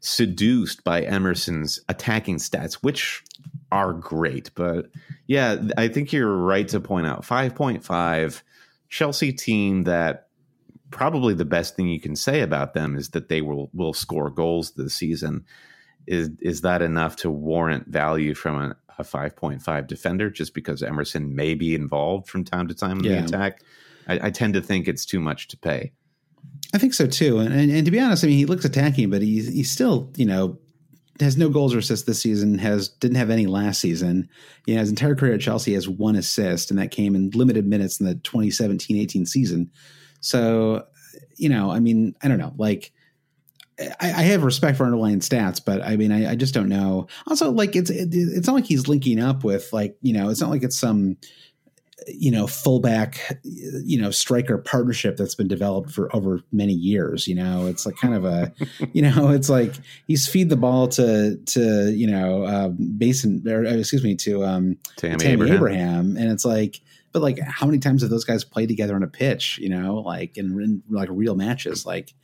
seduced by Emerson's attacking stats, which are great. But yeah, I think you're right to point out 5.5 Chelsea team that probably the best thing you can say about them is that they will will score goals this season. Is is that enough to warrant value from a, a 5.5 defender just because Emerson may be involved from time to time in yeah. the attack? I, I tend to think it's too much to pay. I think so too. And, and, and to be honest, I mean, he looks attacking, but he's he's still you know has no goals or assists this season. Has didn't have any last season. You know, his entire career at Chelsea has one assist, and that came in limited minutes in the 2017-18 season. So, you know, I mean, I don't know, like. I, I have respect for underlying stats, but I mean, I, I just don't know. Also, like it's it, it's not like he's linking up with like you know, it's not like it's some you know fullback you know striker partnership that's been developed for over many years you know it's like kind of a you know it's like he's feed the ball to to you know uh Mason or uh, excuse me to um Tammy, Tammy Abraham. Abraham. and it's like but like how many times have those guys played together on a pitch you know like in, in like real matches like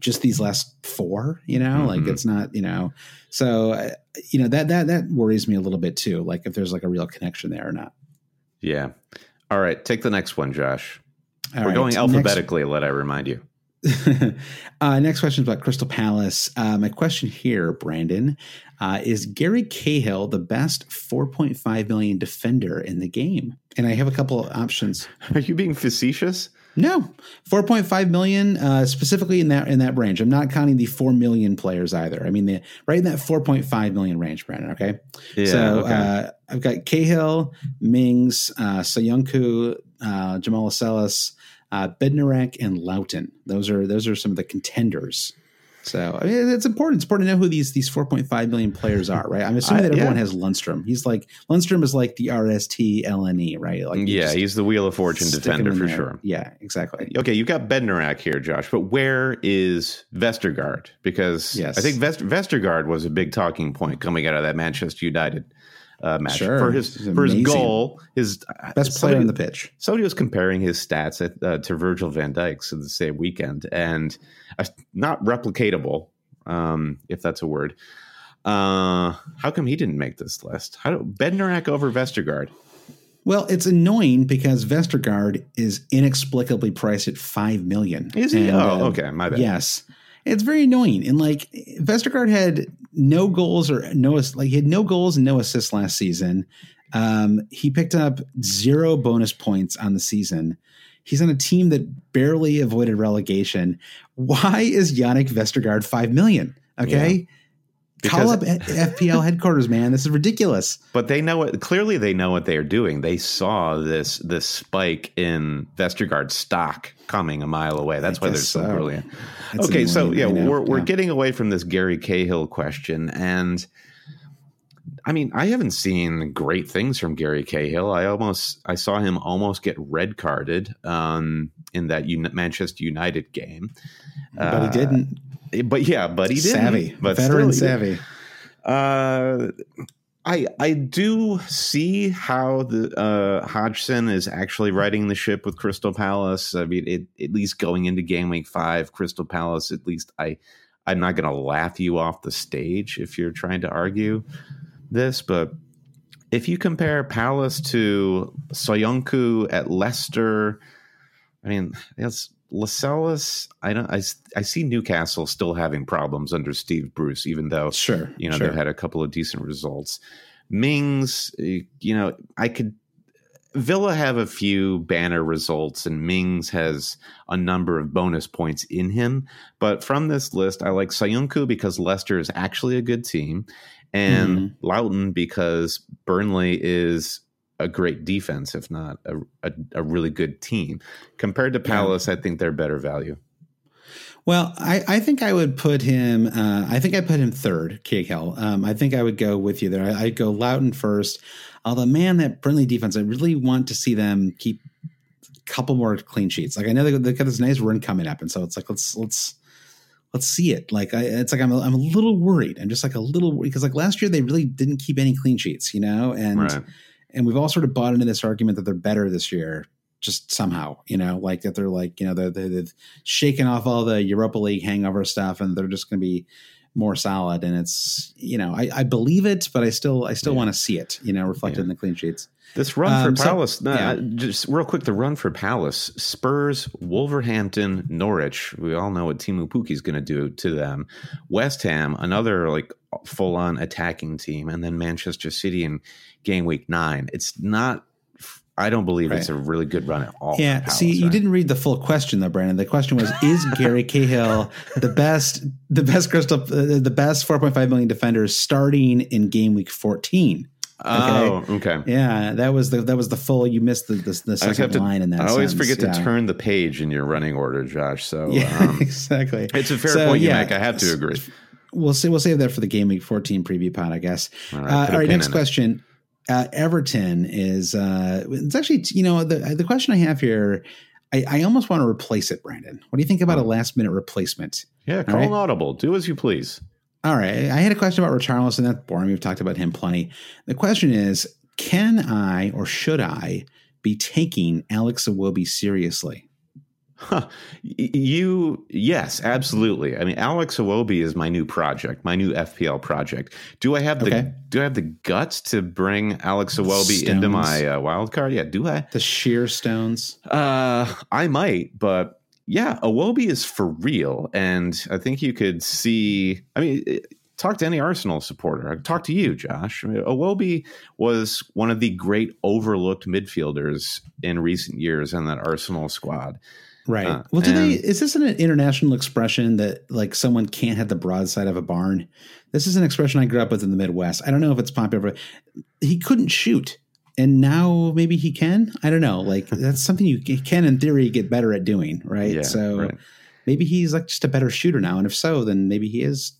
just these last four you know like Mhm. it's not you know so uh, you know that that that worries me a little bit too like if there's like a real connection there or not Yeah. All right, take the next one, Josh. All We're right, going next- alphabetically. Let I remind you. uh, next question is about Crystal Palace. Uh, my question here, Brandon, uh, is Gary Cahill the best 4.5 million defender in the game? And I have a couple of options. Are you being facetious? No, 4.5 million uh, specifically in that in that range. I'm not counting the 4 million players either. I mean, the right in that 4.5 million range, Brandon. Okay. Yeah. so okay. uh, I've got Cahill, Mings, uh, Soyuncu, uh, Jamal Lascelles, uh, Bednarek, and Lowton. Those are those are some of the contenders. So I mean, it's important. It's important to know who these these 4.5 million players are, right? I'm assuming I- that everyone yeah. has Lundstram. He's like Lundstram is like the RST LNE, right? Like yeah, he's the Wheel of Fortune defender for there. sure. Yeah, exactly. Okay, you've got Bednarek here, Josh, but where is Vestergaard? Because Yes. I think Vest- Vestergaard was a big talking point coming out of that Manchester United uh, match Sure. for his He's for his goal. His Best player somebody- on the pitch. Somebody was comparing his stats at, uh, to Virgil van Dijk's in the same weekend, and uh, not replicatable, um, if that's a word. Uh, how come he didn't make this list? How do Bednarek over Vestergaard? Well, it's annoying because Vestergaard is inexplicably priced at five million. Is he? And, oh, uh, okay, my bad. Yes. It's very annoying. And like Vestergaard had no goals or no like he had no goals and no assists last season. Um, he picked up zero bonus points on the season. He's on a team that barely avoided relegation. Why is Yannick Vestergaard five million? Okay. Call Because- up FPL headquarters, man. This is ridiculous. But they know it. Clearly, they know what they're doing. They saw this this spike in Vestergaard stock coming a mile away. That's I why they're so, so. brilliant. Okay, so yeah, we're we're yeah. getting away from this Gary Cahill question, and I mean, I haven't seen great things from Gary Cahill. I almost I saw him almost get red carded um, in that Un- Manchester United game, but Uh, he didn't. But yeah, but he didn't. savvy, but veteran still, savvy. Uh, I I do see how the uh, Hodgson is actually riding the ship with Crystal Palace. I mean, it, at least going into game week five, Crystal Palace. At least I I'm not going to laugh you off the stage if you're trying to argue this, but if you compare Palace to Soyuncu at Leicester, I mean, that's Lascelles. I don't. I, I see Newcastle still having problems under Steve Bruce, even though Sure. you know sure. they've had a couple of decent results. Mings, eh, you know, I could. Villa have a few banner results, and Mings has a number of bonus points in him. But from this list, I like Soyuncu because Leicester is actually a good team, and Mhm. Lowton because Burnley is a great defense, if not a, a, a really good team. Compared to Palace, I think they're better value. Well, I, I think I would put him. Uh, I think I put him third, Cahill. Um, I think I would go with you there. I, I'd go Lowton first. Although, man, that Burnley defense, I really want to see them keep a couple more clean sheets. Like I know they, they got this nice run coming up, and so it's like let's let's let's see it. Like I, it's like I'm a, I'm a little worried. I'm just like a little because like last year they really didn't keep any clean sheets, you know, and right. And we've all sort of bought into this argument that they're better this year just somehow you know like that they're like you know they're, they're, they've shaken off all the europa league hangover stuff and they're just going to be more solid and it's you know i, I believe it but i still i still Yeah. want to see it you know reflected Yeah. in the clean sheets This run Um, for so- Palace, no, yeah. uh, just real quick, the run for Palace, Spurs, Wolverhampton, Norwich. We all know what Teemu Pukki's going to do to them. West Ham, another like full on attacking team, and then Manchester City in game week nine. It's not. I don't believe right. it's a really good run at all. Yeah. See, you didn't read the full question though, Brandon. The question was: Is Gary Cahill the best, the best crystal, uh, the best 4.5 million defenders starting in game week 14? Okay? Oh, okay. Yeah, that was the that was the full. You missed the the, the second line in that. I always sentence. forget yeah. to turn the page in your running order, Josh. So yeah, um, exactly. It's a fair so, point you yeah, make. I have to agree. We'll see. We'll save that for the game week 14 preview pod, I guess. All right. Uh, all right next question. Uh, Everton is. Uh, it's actually you know the the question I have here. I, I, almost want to replace it, Brandon. What do you think about a last minute replacement? Yeah, call right? an audible. Do as you please. All right. I had a question about Richarlison. That's boring. We've talked about him plenty. The question is can I or should I be taking Alex Iwobi seriously? Huh. You, yes, absolutely. I mean, Alex Iwobi is my new project, my new FPL project. Do I have the okay. Do I have the guts to bring Alex Iwobi stones. into my uh, wild card? Yeah, do I? The sheer stones. Uh, I might, but yeah, Iwobi is for real, and I think you could see. I mean. It, talk to any Arsenal supporter. Talk to you, Josh. I mean, Iwobi was one of the great overlooked midfielders in recent years in that Arsenal squad. Right. Uh, well, do they? Is this an international expression that like someone can't have the broadside of a barn? This is an expression I grew up with in the Midwest. I don't know if it's popular. He couldn't shoot, and now maybe he can. I don't know. Like that's something you can, in theory, get better at doing. Right. Yeah, so right. maybe he's like just a better shooter now, and if so, then maybe he is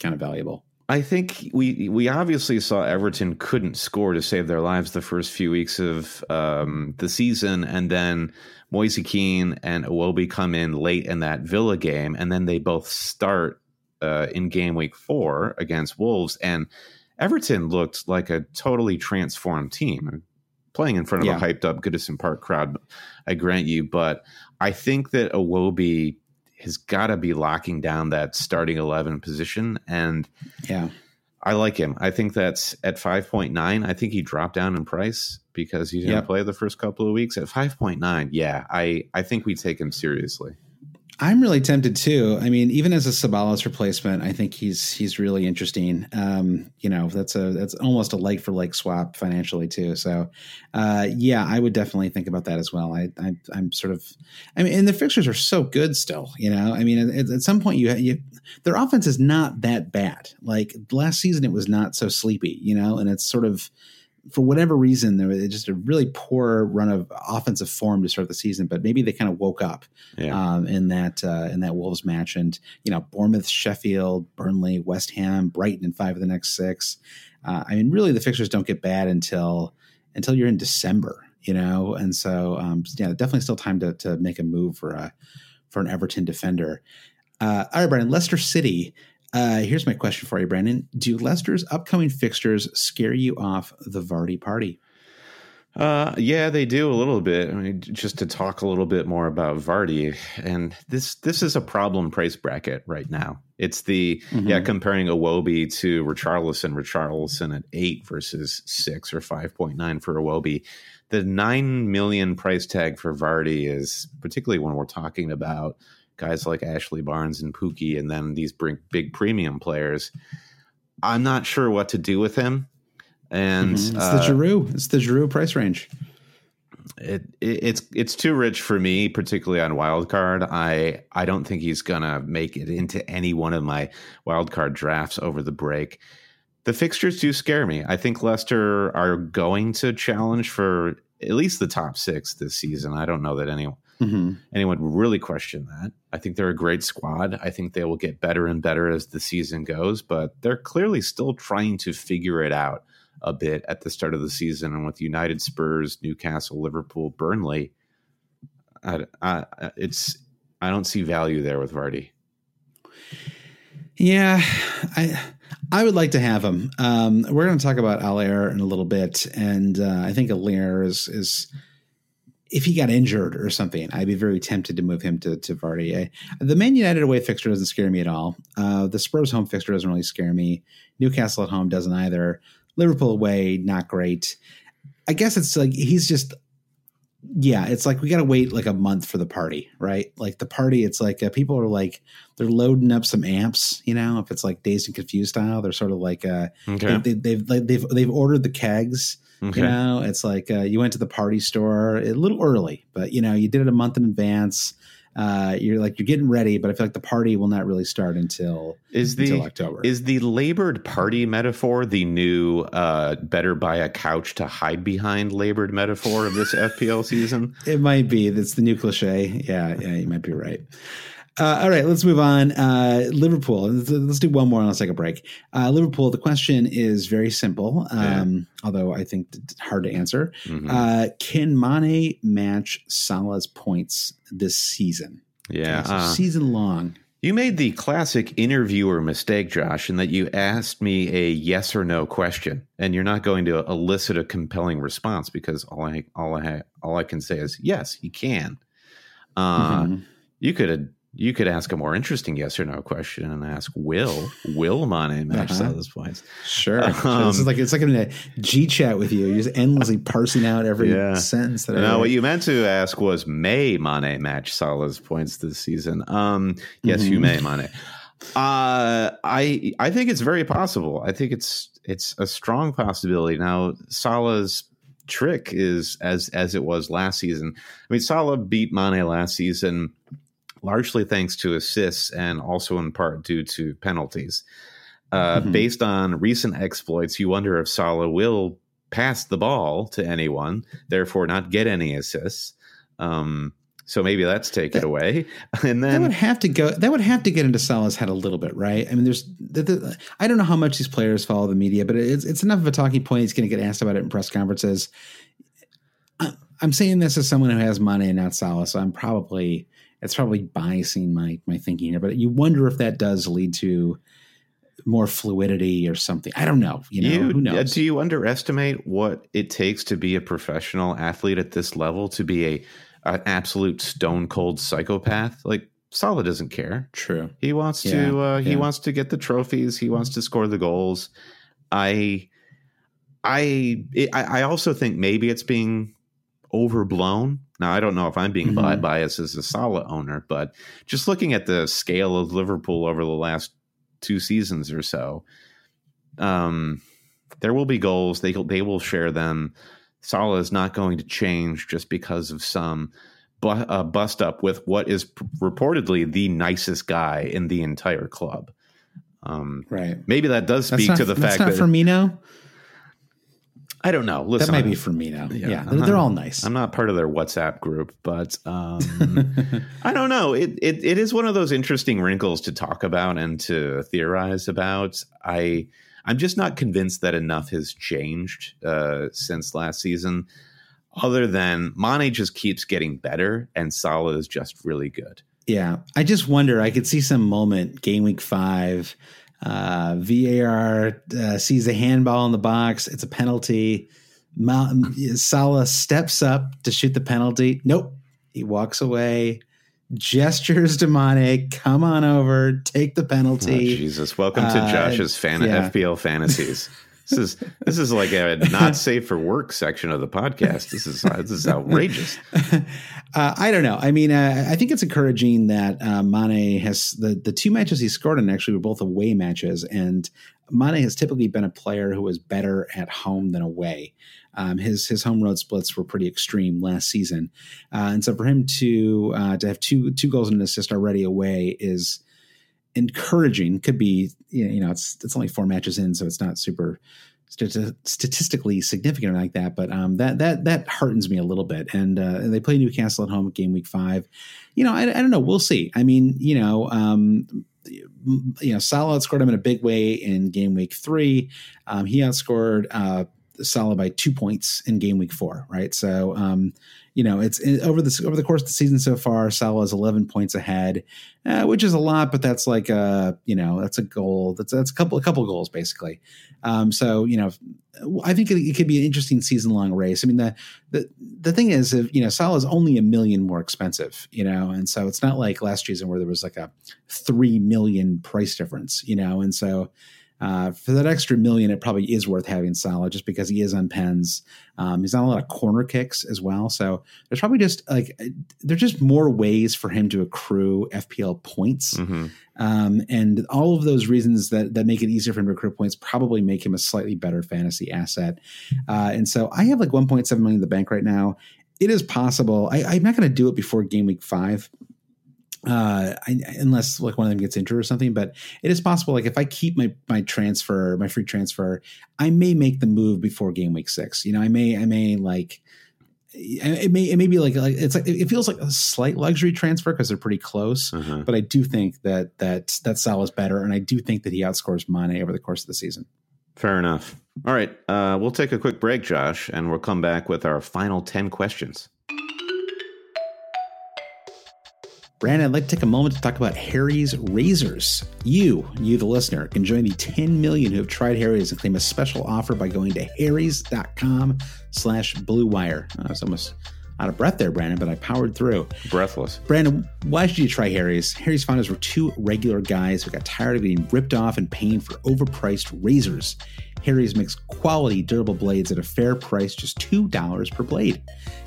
kind of valuable. I think we we obviously saw Everton couldn't score to save their lives the first few weeks of um, the season, and then Moise Kean and Iwobi come in late in that Villa game, and then they both start uh, in game week four against Wolves, and Everton looked like a totally transformed team, playing in front of yeah. a hyped up Goodison Park crowd. I grant you, but I think that Iwobi has got to be locking down that starting 11 position. And yeah, I like him. I think that's at 5.9. I think he dropped down in price because he didn't yep. play the first couple of weeks. At 5.9, yeah, I, I think we take him seriously. I'm really tempted too. I mean, even as a Ceballos replacement, I think he's he's really interesting. Um, you know, that's a that's almost a like for like swap financially too. So, uh, yeah, I would definitely think about that as well. I, I am sort of, I mean, and the fixtures are so good still. You know, I mean, at, at some point you you their offense is not that bad. Like last season, it was not so sleepy. You know, and it's sort of for whatever reason, there was just a really poor run of offensive form to start the season. But maybe they kind of woke up yeah. um, in that uh, in that Wolves match, and you know, Bournemouth, Sheffield, Burnley, West Ham, Brighton, and five of the next six. Uh, I mean, really, the fixtures don't get bad until until you're in December, you know. And so, um, yeah, definitely still time to to make a move for a for an Everton defender. Uh, all right, Brian, Leicester City. Uh, here's my question for you, Brandon. Do Leicester's upcoming fixtures scare you off the Vardy party? Uh, yeah, they do a little bit. I mean, just to talk a little bit more about Vardy, and this this is a problem price bracket right now. It's the mm-hmm. yeah comparing Iwobi to Richarlison, Richarlison at eight versus six or five point nine for Iwobi. The nine million price tag for Vardy is particularly when we're talking about guys like Ashley Barnes and Pukki, and then these big premium players. I'm not sure what to do with him. And mm-hmm. it's uh, the Giroud. It's the Giroud price range. It, it, it's it's too rich for me, particularly on wild card. I I don't think he's gonna make it into any one of my wild card drafts over the break. The fixtures do scare me. I think Leicester are going to challenge for at least the top six this season. I don't know that anyone mm-hmm. anyone would really question that. I think they're a great squad. I think they will get better and better as the season goes, but they're clearly still trying to figure it out a bit at the start of the season. And with United, Spurs, Newcastle, Liverpool, Burnley, I, I, it's I don't see value there with Vardy. Yeah, I I would like to have him. Um, we're going to talk about Haller in a little bit, and uh, I think Haller is is if he got injured or something, I'd be very tempted to move him to, to Vardy. The Man United away fixture doesn't scare me at all. Uh, the Spurs home fixture doesn't really scare me. Newcastle at home doesn't either. Liverpool away, not great. I guess it's like he's just, yeah, it's like we got to wait like a month for the party, right? Like the party, it's like uh, people are like, they're loading up some amps, you know, if it's like Dazed and Confused style, they're sort of like, uh, okay. they, have they've, they've, they've ordered the kegs Okay. You know, it's like uh, you went to the party store a little early, but you know, you did it a month in advance. Uh, you're like you're getting ready, but I feel like the party will not really start until is the until October. Is the labored party metaphor the new uh, better buy a couch to hide behind labored metaphor of this FPL season? It might be. That's the new cliche. Yeah, yeah, you might be right. Uh, all right, let's move on. Uh, Liverpool. Let's, do one more and let's take a break. Uh, Liverpool. The question is very simple, um, yeah. although I think hard to answer. Mm-hmm. Uh, can Mane match Salah's points this season? Yeah, okay, so uh, season long. You made the classic interviewer mistake, Josh, in that you asked me a yes or no question, and you're not going to elicit a compelling response because all I all I all I can say is yes, he can. Uh, mm-hmm. You could have you could ask a more interesting yes or no question and ask, "Will Will Mane match uh-huh. those points?" Sure. Um, this is like it's like in a G chat with you. You're just endlessly parsing out every yeah. sentence. That I. no, what you meant to ask was, "May Mane match Salah's points this season?" Um, yes, mm-hmm. you may, Mane. Uh, I I think it's very possible. I think it's it's a strong possibility. Now, Salah's trick is as as it was last season. I mean, Salah beat Mane last season largely thanks to assists and also in part due to penalties. Uh, mm-hmm. Based on recent exploits, you wonder if Salah will pass the ball to anyone, therefore not get any assists. Um, so maybe that's taken away, and then that would have to go. That would have to get into Salah's head a little bit, right? I mean, there's. The, the, I don't know how much these players follow the media, but it's it's enough of a talking point. He's going to get asked about it in press conferences. I'm saying this as someone who has Mane and not Salah, so I'm probably it's probably biasing my my thinking here, but you wonder if that does lead to more fluidity or something. I don't know. You know, you, who knows? Do you underestimate what it takes to be a professional athlete at this level? To be a an absolute stone cold psychopath? Like Salah doesn't care. True. He wants yeah, to. Uh, he wants to get the trophies. He wants to score the goals. I. I I also think maybe it's being overblown. Now, I don't know if I'm being mm-hmm. biased as a Salah owner, but just looking at the scale of Liverpool over the last two seasons or so, um, there will be goals. They they will share them. Salah is not going to change just because of some bu- uh, bust up with what is p- reportedly the nicest guy in the entire club. Um, right. Maybe that does speak not, to the fact that Firmino. I don't know. Listen, that might be Firmino. Yeah, yeah they're, they're, all nice. I'm not part of their WhatsApp group, but um, I don't know. It, it it is one of those interesting wrinkles to talk about and to theorize about. I I'm just not convinced that enough has changed uh, since last season. Other than Mane just keeps getting better, and Salah is just really good. Yeah, I just wonder. I could see some moment game week five uh, VAR uh, sees a handball in the box. It's a penalty. Mal- Salah steps up to shoot the penalty. Nope. He walks away, gestures to Mane, come on over, take the penalty. Oh, Jesus. Welcome to uh, Josh's fan- yeah. FPL fantasies. This is this is like a not safe for work section of the podcast. This is this is outrageous. Uh, I don't know. I mean, uh, I think it's encouraging that uh, Mane has the the two matches he scored in actually were both away matches, and Mane has typically been a player who is better at home than away. Um, his his home road splits were pretty extreme last season, uh, and so for him to uh, to have two two goals and an assist already away is encouraging. Could be you know it's it's only four matches in, so it's not super statistically significant like that, but um, that that that heartens me a little bit. And, uh, they play Newcastle at home game week five. You know, I, I don't know. We'll see. I mean, you know, um, you know, Salah outscored him in a big way in game week three. Um, he outscored uh, Salah by two points in game week four, right? So, um, you know, it's over the over the course of the season so far, Salah is 11 points ahead, uh, which is a lot, but that's like a you know that's a goal. That's that's a couple a couple goals basically. Um, so you know, I think it, it could be an interesting season long race. I mean, the the the thing is, if you know, Salah is only a million more expensive, you know, and so it's not like last season where there was like a three million price difference, you know, and so Uh, for that extra million, it probably is worth having Salah just because he is on pens. Um, he's on a lot of corner kicks as well. So there's probably just like, there's just more ways for him to accrue FPL points. Mm-hmm. Um, and all of those reasons that, that make it easier for him to accrue points probably make him a slightly better fantasy asset. Uh, and so I have like 1.7 million in the bank right now. It is possible. I, I'm not going to do it before game week five uh I, unless like one of them gets injured or something but it is possible like if i keep my my transfer my free transfer i may make the move before game week six. You know i may i may like it may it may be like, like it's like it feels like a slight luxury transfer because they're pretty close uh-huh. but i do think that that that Sal is better and i do think that he outscores Mane over the course of the season. Fair enough. All right uh we'll take a quick break josh and we'll come back with our final 10 questions Brandon, I'd like to take a moment to talk about Harry's Razors. You, you the listener, can join the 10 million who have tried Harry's and claim a special offer by going to harrys.com slash blue wire. Uh, I was almost out of breath there, Brandon, but I powered through. Breathless. Brandon, why should you try Harry's? Harry's founders were two regular guys who got tired of being ripped off and paying for overpriced razors. Harry's makes quality, durable blades at a fair price, just $2 per blade.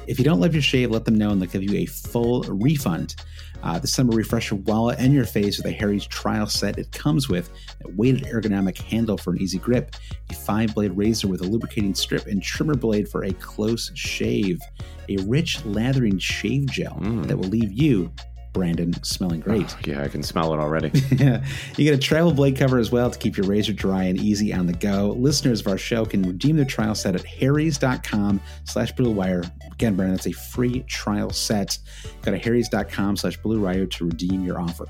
If you don't love your shave, let them know and they'll give you a full refund. Uh, this summer, refresher wallet and your face with a Harry's trial set. It comes with a weighted ergonomic handle for an easy grip, a five blade razor with a lubricating strip, and trimmer blade for a close shave, a rich lathering shave gel mm. that will leave you Brandon smelling great. Oh, yeah, I can smell it already. yeah. You get a travel blade cover as well to keep your razor dry and easy on the go. Listeners of our show can redeem their trial set at harrys.com slash blue wire. Again, Brandon, that's a free trial set. Go to harrys.com slash blue wire to redeem your offer.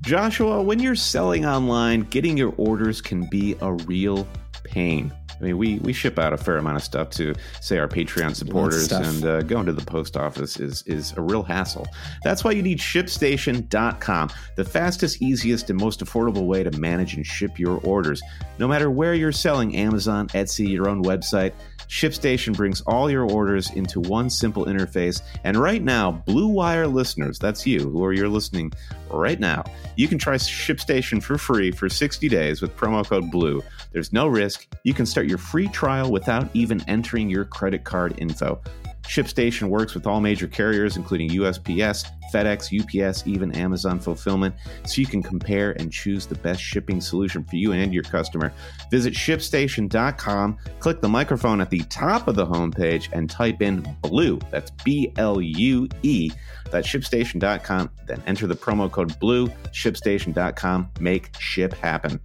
Joshua, when you're selling online, getting your orders can be a real pain. I mean, we we ship out a fair amount of stuff to say our Patreon supporters, and uh, going to the post office is is a real hassle. That's why you need ShipStation.com, the fastest, easiest, and most affordable way to manage and ship your orders. No matter where you're selling, Amazon, Etsy, your own website. ShipStation brings all your orders into one simple interface. And right now, Blue Wire listeners, that's you who are you're listening right now, you can try ShipStation for free for 60 days with promo code BLUE. There's no risk. You can start your free trial without even entering your credit card info. ShipStation works with all major carriers, including USPS, FedEx, UPS, even Amazon Fulfillment, so you can compare and choose the best shipping solution for you and your customer. Visit shipstation.com, click the microphone at the top of the homepage, and type in BLUE. That's B L U E. That's shipstation.com. Then enter the promo code BLUE, shipstation.com. Make ship happen.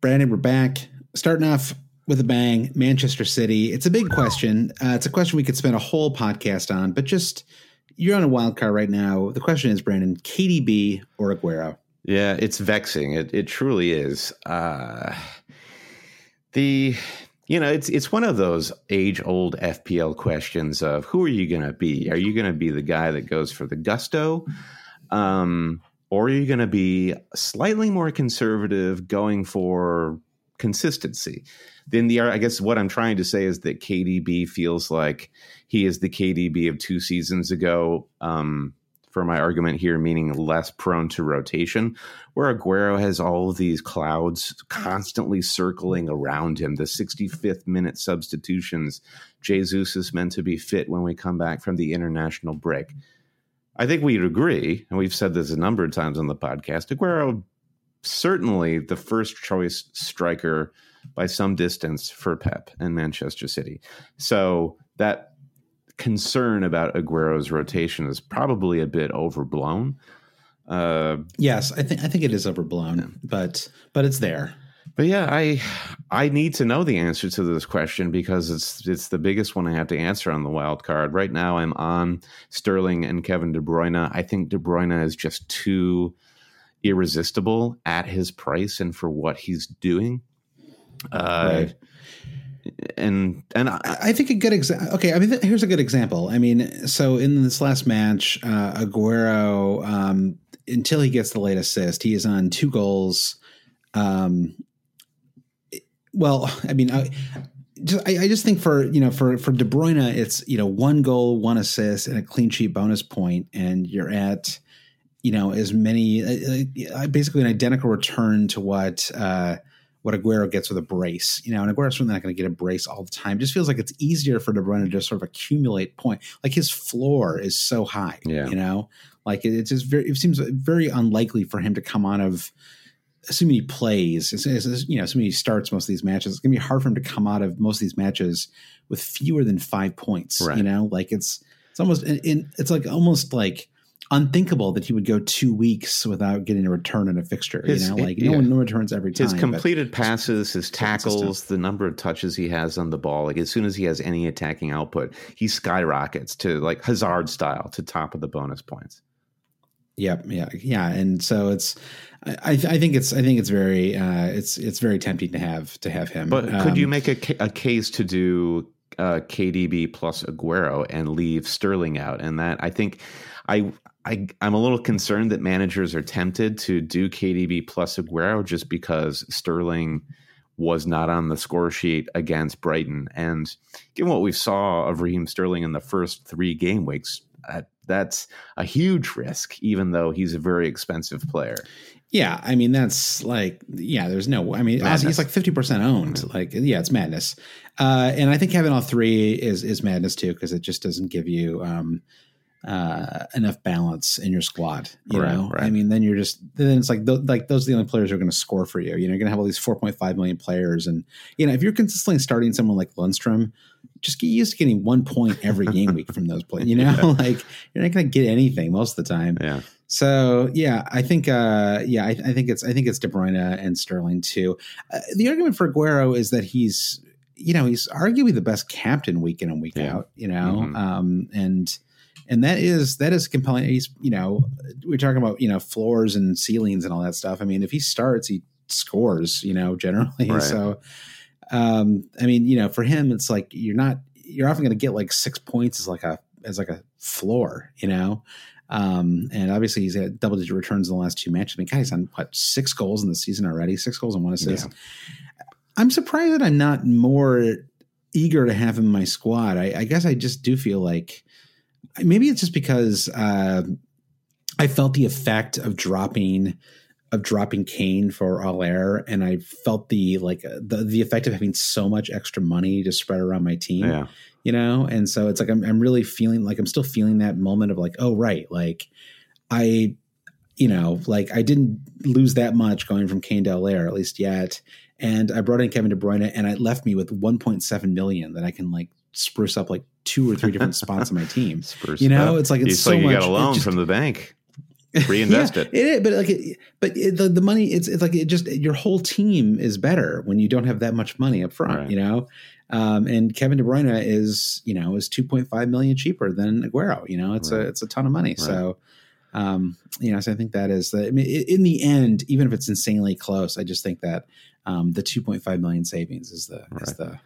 Brandon, we're back. Starting off with a bang, Manchester City. It's a big question. Uh, it's a question we could spend a whole podcast on, but just you're on a wild card right now. The question is, Brandon, KDB or Aguero? Yeah, it's vexing. It it truly is. Uh, the you know it's it's one of those age old FPL questions of who are you going to be? Are you going to be the guy that goes for the gusto? Um, or are you going to be slightly more conservative, going for consistency? Then the I guess what I'm trying to say is that KDB feels like he is the KDB of two seasons ago. Um, for my argument here, meaning less prone to rotation, where Aguero has all of these clouds constantly circling around him. The 65th minute substitutions. Jesus is meant to be fit when we come back from the international break. I think we'd agree, and we've said this a number of times on the podcast. Aguero certainly the first choice striker by some distance for Pep and Manchester City. So that concern about Aguero's rotation is probably a bit overblown. Uh, yes, I think I think it is overblown, yeah. but but it's there. But yeah, I I need to know the answer to this question because it's it's the biggest one I have to answer on the wild card. Right now I'm on Sterling and Kevin De Bruyne. I think De Bruyne is just too irresistible at his price and for what he's doing. Uh, right. And and I, I think a good example. Okay, I mean, th- here's a good example. I mean, so in this last match, uh, Aguero, um, until he gets the late assist, he is on two goals. Um, well, I mean, I, just, I, I, just think for you know for for De Bruyne, it's you know one goal, one assist, and a clean sheet bonus point, and you're at you know, as many, uh, uh, basically an identical return to what, uh, what Aguero gets with a brace, you know, and Aguero's certainly not going to get a brace all the time. It just feels like it's easier for De Bruyne to just sort of accumulate point. Like his floor is so high, yeah. you know, like it, it's just very, it seems very unlikely for him to come out of, assuming he plays, you know, assuming he starts most of these matches, it's gonna be hard for him to come out of most of these matches with fewer than five points. Right. You know, like it's it's almost in, it's like almost like unthinkable that he would go two weeks without getting a return in a fixture. His- you know, like yeah. no one no returns every time. His completed passes, his tackles, consistent. the number of touches he has on the ball, like as soon as he has any attacking output, he skyrockets to like Hazard style to top of the bonus points. Yep. Yeah. Yeah. And so it's, I, I I think it's, I think it's very, uh, it's, it's very tempting to have, to have him. But could you Um, make a, a case to do uh, KDB plus Aguero and leave Sterling out? And that I think I, I I'm a little concerned that managers are tempted to do KDB plus Aguero just because Sterling was not on the score sheet against Brighton. And given what we saw of Raheem Sterling in the first three game weeks, uh, that's a huge risk, even though he's a very expensive player. Yeah, I mean that's like yeah. There's no. I mean, Madness. he's like fifty percent owned. Like yeah, it's madness. Uh, and I think having all three is is madness too because it just doesn't give you um, uh, enough balance in your squad. You Right, know, right. I mean, then you're just then it's like th- like those are the only players who are going to score for you. You know, you're going to have all these four point five million players, and you know if you're consistently starting someone like Lundstram. Just get used to getting one point every game week from those players. You know, like you're not going to get anything most of the time. Yeah. So yeah, I think uh, yeah, I, I think it's I think it's De Bruyne and Sterling too. Uh, the argument for Aguero is that he's you know he's arguably the best captain week in and week Yeah. out. You know, Mhm. um, and and that is that is compelling. He's you know we're talking about you know floors and ceilings and all that stuff. I mean, if he starts, he scores. You know, generally. Right. So um, I mean, you know, for him, it's like you're not you're often going to get like six points as like a as like a floor. You know. Um, and obviously he's had double digit returns in the last two matches. I mean, guys, on what six goals in the season already? Six goals and one assist. I'm surprised that I'm not more eager to have him in my squad. I, I guess I just do feel like maybe it's just because uh, I felt the effect of dropping of dropping Kane for Haller, and I felt the like uh, the the effect of having so much extra money to spread around my team Yeah. you know and so it's like I'm, I'm really feeling like i'm still feeling that moment of like oh right like i you know like i didn't lose that much going from kane to Haller, at least yet and i brought in kevin de bruyne and it left me with 1.7 million that i can like spruce up like two or three different spots on my team Spurs you know up. it's like it's It's so like you much got a loan just- from the bank. Reinvest yeah, it. It is, but like, it, but it, the the money, it's it's like it just your whole team is better when you don't have that much money up front, Right. you know. Um, and Kevin De Bruyne is you know is two point five million cheaper than Aguero. You know, it's Right. a it's a ton of money. So, um, you know, so I think that is the. I mean, in the end, even if it's insanely close, I just think that um, the two point five million savings is the is the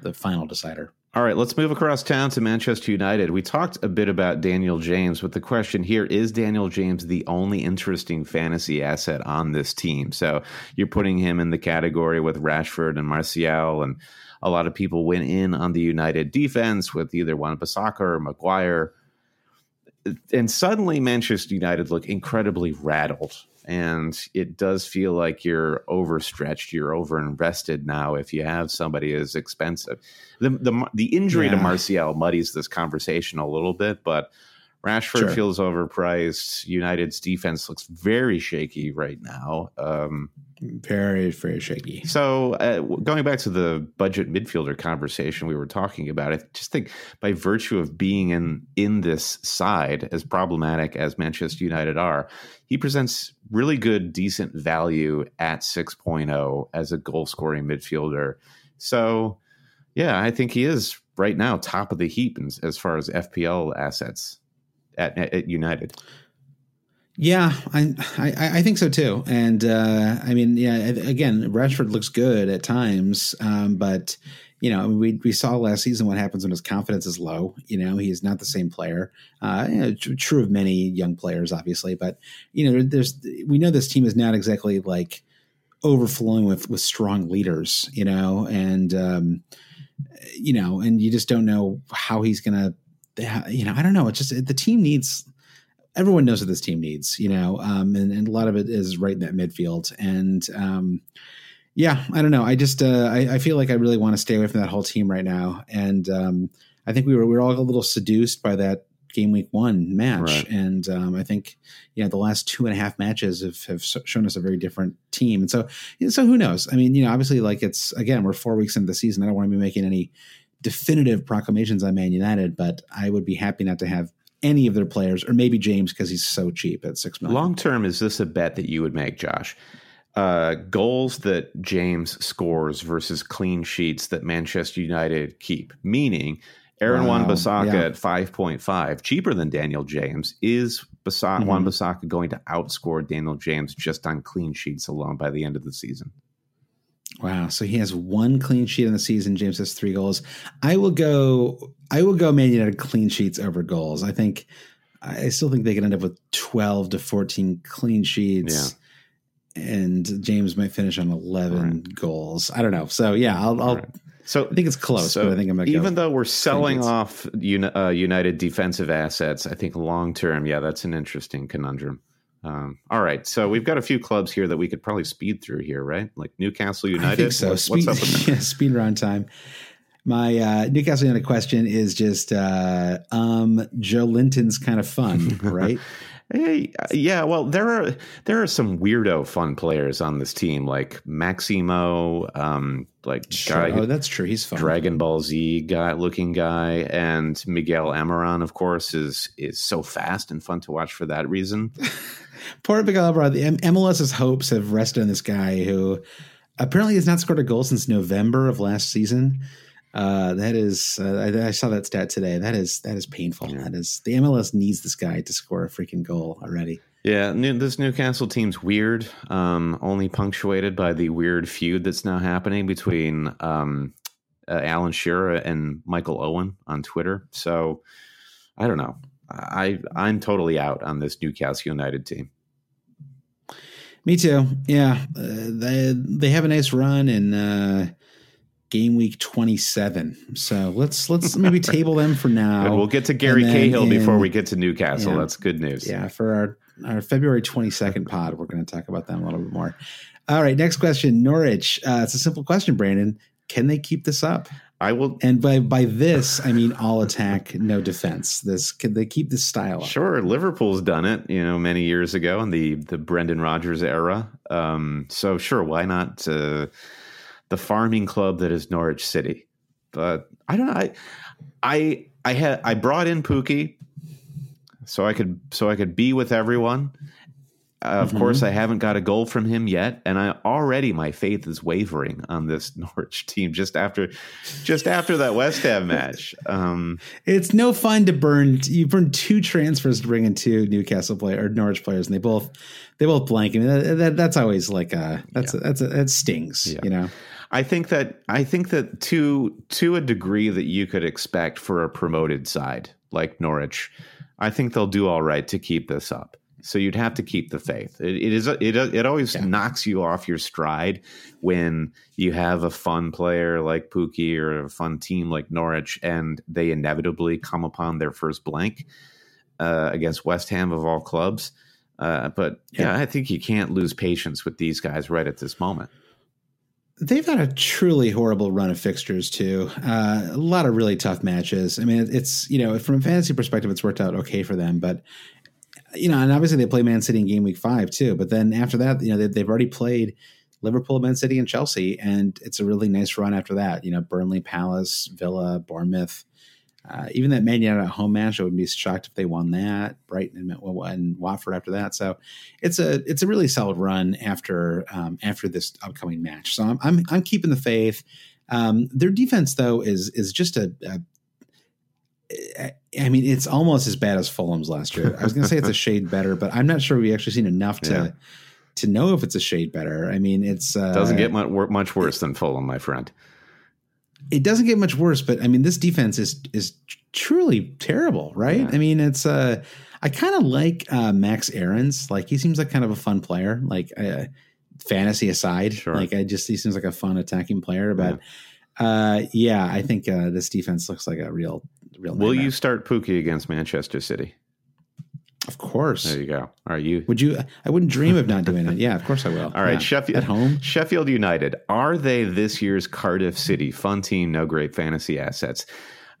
the final decider. All right, let's move across town to Manchester United. We talked a bit about Daniel James, but the question here is Daniel James the only interesting fantasy asset on this team? So you're putting him in the category with Rashford and Martial, and a lot of people went in on the United defense with either Wan-Bissaka or Maguire. And suddenly Manchester United look incredibly rattled. And it does feel like you're overstretched, you're overinvested now if you have somebody as expensive the the the injury to Yeah. Martial muddies this conversation a little bit, but Rashford Sure. feels overpriced. United's defense looks very shaky right now. Um, Very very shaky. so uh, going back to the budget midfielder conversation we were talking about, I just think by virtue of being in in this side, as problematic as Manchester United are, he presents really good, decent value at 6.0 as a goal scoring midfielder. So yeah, I think he is right now top of the heap as far as FPL assets at, at United. Yeah, I, I I think so too. And uh, I mean, yeah, again, Rashford looks good at times, um, but you know, we we saw last season what happens when his confidence is low. You know, he is not the same player. Uh, you know, tr- true of many young players, obviously, but you know, there's we know this team is not exactly like overflowing with with strong leaders. You know, and um, you know, and you just don't know how he's gonna. You know, I don't know. It's just the team needs everyone knows what this team needs, you know, um, and, and a lot of it is right in that midfield. And um, yeah, I don't know. I just uh, I, I, feel like I really want to stay away from that whole team right now. And um, I think we were we were all a little seduced by that game week one match, right. and um, I think you know the last two and a half matches have, have shown us a very different team. And so so who knows? I mean, you know, obviously, like it's again we're four weeks into the season. I don't want to be making any definitive proclamations on Man United, but I would be happy not to have any of their players, or maybe James because he's so cheap at six million. Long term, is this a bet that you would make, Josh? Uh, goals that James scores versus clean sheets that Manchester United keep, meaning Aaron wow. Wan-Bissaka yeah. at 5.5, cheaper than Daniel James. Is Basa- mm-hmm. Wan-Bissaka going to outscore Daniel James just on clean sheets alone by the end of the season? Wow. So he has one clean sheet in the season. James has three goals. I will go. I will go Man United clean sheets over goals. I think. I still think they could end up with twelve to fourteen clean sheets. Yeah. And James might finish on eleven right. goals. I don't know. So yeah, I'll. I'll right. So I think it's close, so but I think I'm to even though we're selling off uh, United defensive assets, I think long term, yeah, that's an interesting conundrum. Um, all right, so we've got a few clubs here that we could probably speed through here, right? Like Newcastle United. I think so. What, speed, what's up with yeah, speed round time. My uh, Newcastle United question is just uh, um, Joelinton's kind of fun, right? Hey, yeah, well, there are there are some weirdo fun players on this team, like Maximin, um, like sure. guy, oh, that's true. He's fun. Dragon Ball Z guy looking guy, and Miguel Almiron, of course, is is so fast and fun to watch for that reason. Poor Almiron. The M- MLS's hopes have rested on this guy who apparently has not scored a goal since November of last season. Uh, that is, uh, I, I, saw that stat today. That is that is painful. That is the MLS needs this guy to score a freaking goal already. Yeah, new, this Newcastle team's weird. Um, only punctuated by the weird feud that's now happening between um, uh, Alan Shearer and Michael Owen on Twitter. So I don't know. I I'm totally out on this Newcastle United team. Me too. Yeah, uh, they they have a nice run in uh, game week 27. So let's let's maybe table them for now. And we'll get to Gary Cahill before we get to Newcastle. Yeah, That's good news. Yeah, for our our February 22nd pod, we're going to talk about them a little bit more. All right, next question. Norwich. Uh, it's a simple question, Brandon. Can they keep this up? I will. And by by this, I mean all attack, no defense. This can they keep this style? Up? Sure, Liverpool's done it, you know, many years ago in the the Brendan Rodgers era. Um, so sure, why not? Uh, the farming club that is Norwich City. But I don't know. I I I had I brought in Pukki so I could so I could be with everyone. Uh, of mm-hmm. course, I haven't got a goal from him yet, and I already my faith is wavering on this Norwich team just after, just after that West Ham match. Um, it's no fun to burn. You burn two transfers to bring in two Newcastle player or Norwich players, and they both they both blank. I mean, that, that, that's always like a that's yeah. a, that's a, that stings. Yeah. You know. I think that I think that to to a degree that you could expect for a promoted side like Norwich, I think they'll do all right to keep this up. So you'd have to keep the faith. it, it is it it always yeah. knocks you off your stride when you have a fun player like Pukki or a fun team like Norwich, and they inevitably come upon their first blank uh, against West Ham of all clubs. Uh, but yeah. yeah, I think you can't lose patience with these guys right at this moment. They've had a truly horrible run of fixtures too. Uh, a lot of really tough matches. I mean, it's you know from a fantasy perspective, it's worked out okay for them, but you know, and obviously they play Man City in game week five too. But then after that, you know, they, have already played Liverpool, Man City, and Chelsea, and it's a really nice run after that. You know, Burnley, Palace, Villa, Bournemouth. Uh, even that Man United home match, I would be shocked if they won that. Brighton and, and Watford after that. So it's a it's a really solid run after um, after this upcoming match. So I'm I'm, I'm keeping the faith. Um, their defense though is is just a, a I mean, it's almost as bad as Fulham's last year. I was going to say it's a shade better, but I'm not sure we've actually seen enough to yeah. to know if it's a shade better. I mean, it's uh, doesn't get much, worse than Fulham, my friend it doesn't get much worse, but I mean, this defense is is truly terrible, right? Yeah. I mean, it's uh, I kind of like uh, Max Aarons. Like he seems like kind of a fun player. Like uh, fantasy aside, sure. like I just he seems like a fun attacking player. But yeah, uh, yeah I think uh, this defense looks like a real real. Will you start Pukki against Manchester City? Of course. There you go. Are you? Would you? I wouldn't dream of not doing it. Yeah, of course I will. All right, Yeah. Sheffield at home. Sheffield United. Are they this year's Cardiff City? Fun team, no great fantasy assets.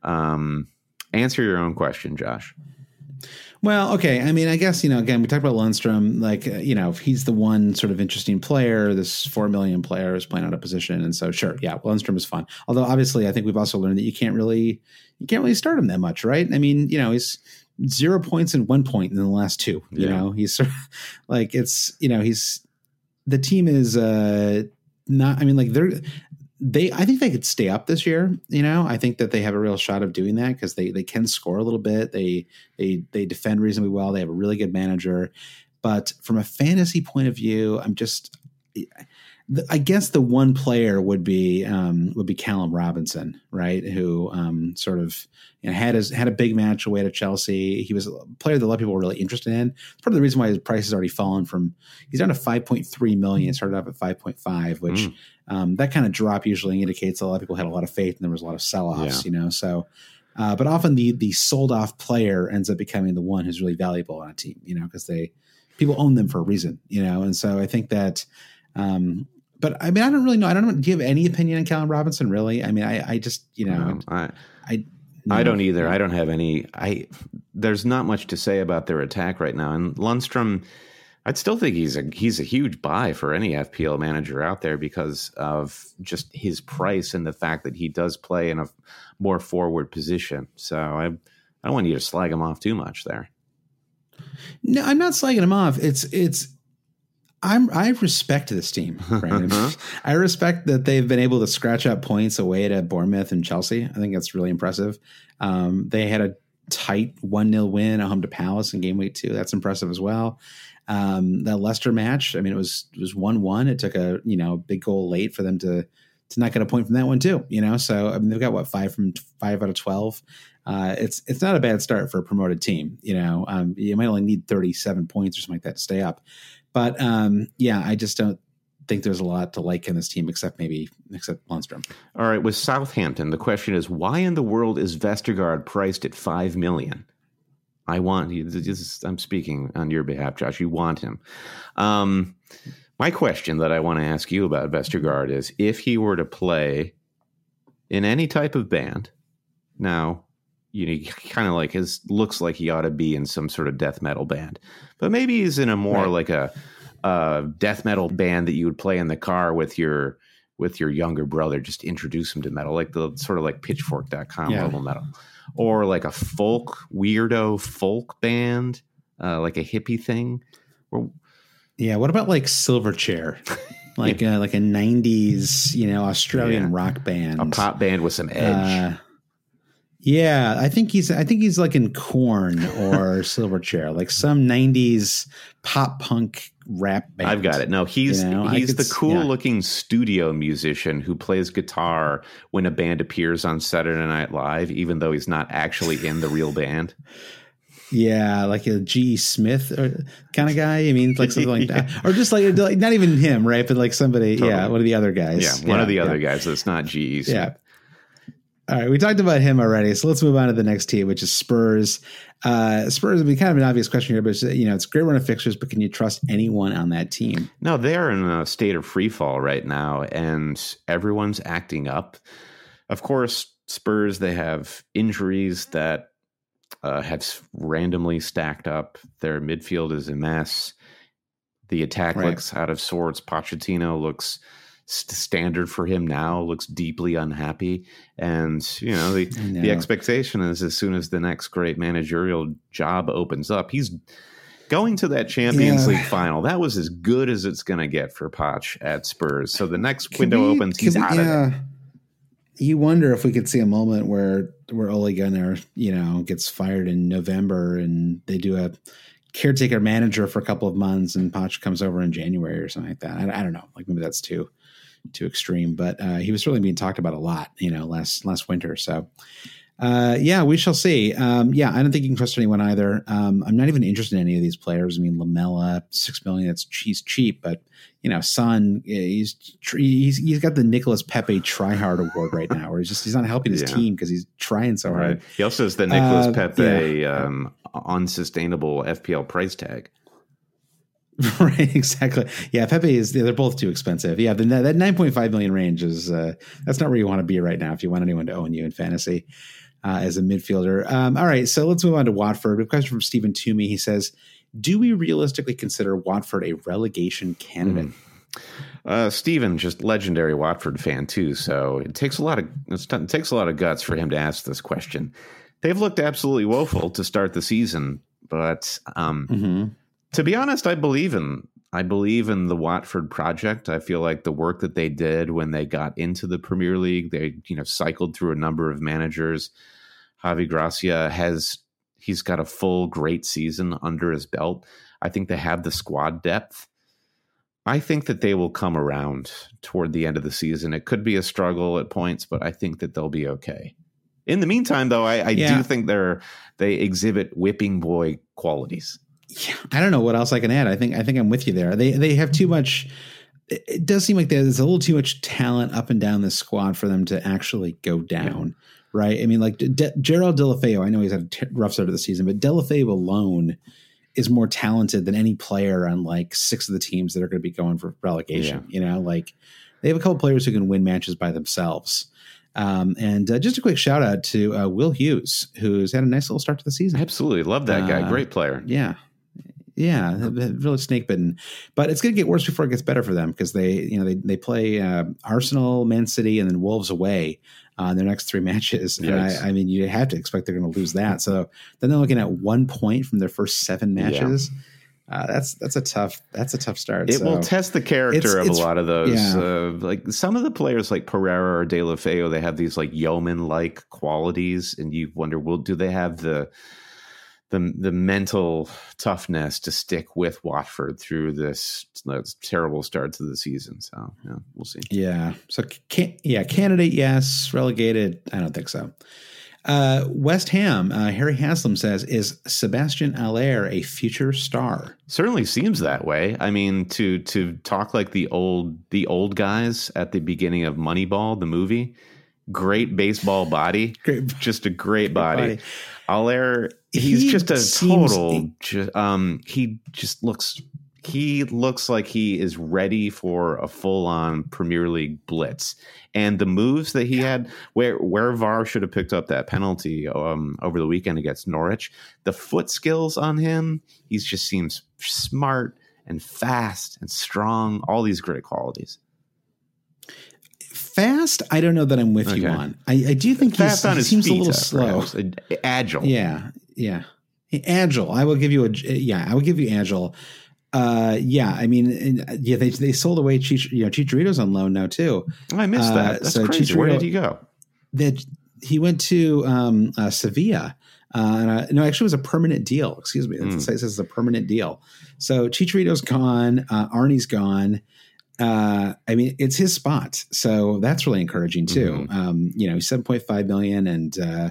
Um, answer your own question, Josh. Well, okay. I mean, I guess you know. Again, we talked about Lundstram. Like, uh, you know, if he's the one sort of interesting player. This four million player is playing out of position, and so sure, yeah, Lundstram is fun. Although, obviously, I think we've also learned that you can't really, you can't really start him that much, right? I mean, you know, he's zero points and one point in the last two. You Yeah. know, he's sort of like it's you know he's the team is uh not. I mean, like they're they I think they could stay up this year. You know, I think that they have a real shot of doing that because they they can score a little bit. They they they defend reasonably well. They have a really good manager, but from a fantasy point of view, I'm just. I guess the one player would be um, would be Callum Robinson, right? Who um, sort of you know, had his had a big match away to Chelsea. He was a player that a lot of people were really interested in. It's part of the reason why his price has already fallen from he's down to five point three million. Started off at five point five, which Mm. Um, that kind of drop usually indicates a lot of people had a lot of faith and there was a lot of sell offs, you know. So, uh, but often the the sold off player ends up becoming the one who's really valuable on a team, you know, because they people own them for a reason, you know. And so I think that. Um, but I mean, I don't really know. I don't know. Do you have any opinion on Callum Robinson? Really? I mean, I, I just, you know, Um, I, I, I don't either. I don't have any. I there's not much to say about their attack right now. And Lundstram, I'd still think he's a he's a huge buy for any FPL manager out there because of just his price and the fact that he does play in a more forward position. So I I don't want you to slag him off too much there. No, I'm not slagging him off. It's it's I'm I respect this team, Brandon. I respect that they've been able to scratch up points away to Bournemouth and Chelsea. I think that's really impressive. Um, they had a tight one 0 win at home to Palace in game week two. That's impressive as well. Um, the Leicester match, I mean, it was it was one one. It took a you know big goal late for them to to not get a point from that one too. You know, so I mean they've got what five from five out of twelve. Uh, it's it's not a bad start for a promoted team. You know, um, you might only need thirty seven points or something like that to stay up. But um, yeah, I just don't think there's a lot to like in this team except maybe except Lundstram. All right, with Southampton, the question is why in the world is Vestergaard priced at five million? I want you. This is, I'm speaking on your behalf, Josh. You want him. Um, my question that I want to ask you about Vestergaard is if he were to play in any type of band, now you know, kind of like his looks like he ought to be in some sort of death metal band, but maybe he's in a more Right. like a, a death metal band that you would play in the car with your with your younger brother. Just introduce him to metal, like the sort of like Pitchfork.com Yeah. level metal, or like a folk weirdo folk band, uh, like a hippie thing. Or, Yeah, what about like Silverchair? Like uh, like a '90s, you know, Australian Yeah. rock band, a pop band with some edge. Uh, yeah, I think he's I think he's like in Korn or Silverchair, like some '90s pop punk rap band. I've got it. No, he's You know, he's could the cool yeah. looking studio musician who plays guitar when a band appears on Saturday Night Live, even though he's not actually in the real band. Yeah, like a G.E. Smith or kind of guy. I mean, like something like that, or just like, like not even him, right? But like somebody, yeah, one of the other guys. Yeah, one of the yeah. other guys that's not GE. Yeah. All right, we talked about him already, so let's move on to the next team, which is Spurs. Uh, Spurs. I be kind of an obvious question here, but you know, it's a great run of fixtures. But can you trust anyone on that team? No, they're in a state of free fall right now, and everyone's acting up. Of course, Spurs they have injuries that uh, have randomly stacked up. Their midfield is a mess. The attack Right. looks out of sorts. Pochettino looks st- standard for him now. Looks deeply unhappy, and you know the the expectation is as soon as the next great managerial job opens up, he's going to that Champions Yeah. League final. That was as good as it's going to get for Poch at Spurs. So the next window we- opens, he's we- out of there. yeah. You wonder if we could see a moment where where Ole Gunnar, you know, gets fired in November and they do a caretaker manager for a couple of months and Poch comes over in January or something like that. I, I don't know. Like maybe that's too too extreme, but uh, he was really being talked about a lot, you know, last last winter. So uh, yeah, we shall see. Um, yeah, I don't think you can trust anyone either. Um, I'm not even interested in any of these players. I mean, Lamela, six million. That's he's cheap, but you know, Son, he's he's he's got the Nicolas Pepe tryhard award right now, where he's just he's not helping his Yeah. team because he's trying so hard. Right. He also has the Nicolas Uh, Pepe um, unsustainable FPL price tag. right, exactly. Yeah, Pepe is. They're both too expensive. Yeah, the, that nine point five million range is uh, that's not where you want to be right now if you want anyone to own you in fantasy uh, as a midfielder. Um, all right, so let's move on to Watford. A question from Stephen Toomey. He says, "Do we realistically consider Watford a relegation candidate?" Mm. Uh, Stephen, just legendary Watford fan too, so it takes a lot of it takes a lot of guts for him to ask this question. They've looked absolutely woeful to start the season, but um, mm-hmm to be honest, I believe in I believe in the Watford project. I feel like the work that they did when they got into the Premier League, they you know cycled through a number of managers. Javi Gracia has he's got a full great season under his belt. I think they have the squad depth. I think that they will come around toward the end of the season. It could be a struggle at points, but I think that they'll be okay. In the meantime, though, I, I yeah. do think they're they exhibit whipping boy qualities yeah, I don't know what else I can add. I think I think I'm with you there. They they have too much. It does seem like there's a little too much talent up and down the squad for them to actually go down. Yeah. Right. I mean, like De- Gerard Deulofeu, I know he's had a t- rough start of the season, but Deulofeu alone is more talented than any player on like six of the teams that are going to be going for relegation. Yeah. You know, like they have a couple players who can win matches by themselves. Um, and uh, just a quick shout out to uh, Will Hughes, who's had a nice little start to the season. Absolutely. Love that guy. Uh, Great player. Yeah. Yeah, really snake bitten. But it's going to get worse before it gets better for them because they, you know, they they play uh, Arsenal, Man City, and then Wolves away uh, in their next three matches. And I, I, mean, you have to expect they're going to lose that. So then they're looking at one point from their first seven matches. Yeah. Uh, that's that's a tough that's a tough start. It so. will test the character it's, of it's, a lot of those. Yeah. Uh, like some of the players, like Pereyra or Deulofeu, they have these like yeoman like qualities, and you wonder, well, do they have the the the mental toughness to stick with Watford through this, this terrible start to the season. So yeah, we'll see. Yeah. So can, yeah, candidate yes, relegated. I don't think so. Uh, West Ham, uh, Harry Haslam says, is Sebastien Haller a future star? Certainly seems that way. I mean, to to talk like the old the old guys at the beginning of Moneyball, the movie, great baseball body, great, just a great, great body. body. Haller, he's he just a total. Um, he just looks. He looks like he is ready for a full-on Premier League blitz, and the moves that he yeah. had, where where VAR should have picked up that penalty um, over the weekend against Norwich, the foot skills on him, he just seems smart and fast and strong. All these great qualities fast, I don't know that I'm with okay. you on. I, I do think fast he seems a little slow. Agile. Yeah. Yeah. Agile. I will give you a yeah. I will give you agile. Uh, yeah. I mean, yeah. They they sold away Chich, you know Chicharito's on loan now too. Oh, I missed uh, that. That's so crazy. Chicharito, Where did he go? That he went to um, uh, Sevilla. Uh, no, actually, it was a permanent deal. Excuse me. Mm. It says it's a permanent deal. So Chicharito's gone. Uh, Arnie's gone uh, I mean, it's his spot, so that's really encouraging too. Mm-hmm. Um, you know, seven point five million, and uh,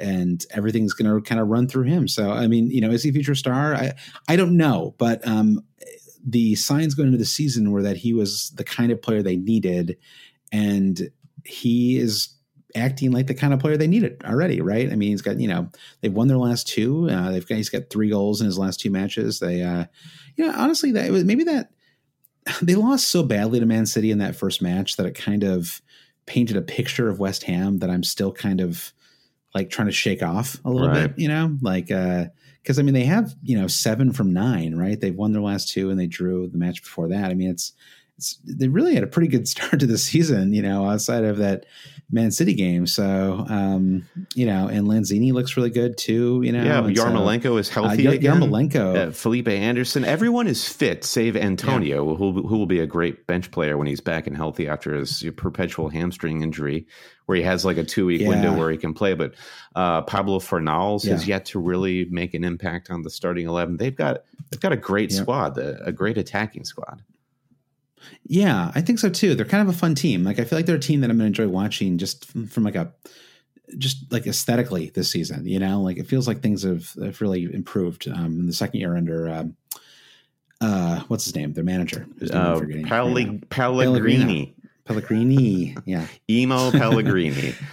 and everything's going to kind of run through him. So, I mean, you know, is he a future star? I I don't know, but um, the signs going into the season were that he was the kind of player they needed, and he is acting like the kind of player they needed already, right? I mean, he's got you know they've won their last two. Uh, they've got he's got three goals in his last two matches. They, uh, you know, honestly, that was maybe that they lost so badly to Man City in that first match that it kind of painted a picture of West Ham that I'm still kind of like trying to shake off a little right. bit, you know, like, uh, cause I mean, they have, you know, seven from nine, right? They've won their last two and they drew the match before that. I mean, it's, it's, they really had a pretty good start to the season, you know, outside of that Man City game. So, um, you know, and Lanzini looks really good too. You know, yeah, Yarmolenko so, is uh, healthy. Uh, again. Yarmolenko, uh, Felipe Anderson, everyone is fit, save Antonio, yeah. who who will be a great bench player when he's back and healthy after his perpetual hamstring injury, where he has like a two week yeah. window where he can play. But uh, Pablo Fornals yeah. has yet to really make an impact on the starting eleven. They've got they've got a great squad, a, a great attacking squad. Yeah, I think so too. They're kind of a fun team. Like I feel like they're a team that I'm going to enjoy watching just from, from, like a just like aesthetically this season. You know, like it feels like things have, have really improved um, in the second year under. Um, uh, what's his name? Their manager. Uh, Pelli- Pellegrini. Pellegrini. Yeah. Emo Pellegrini.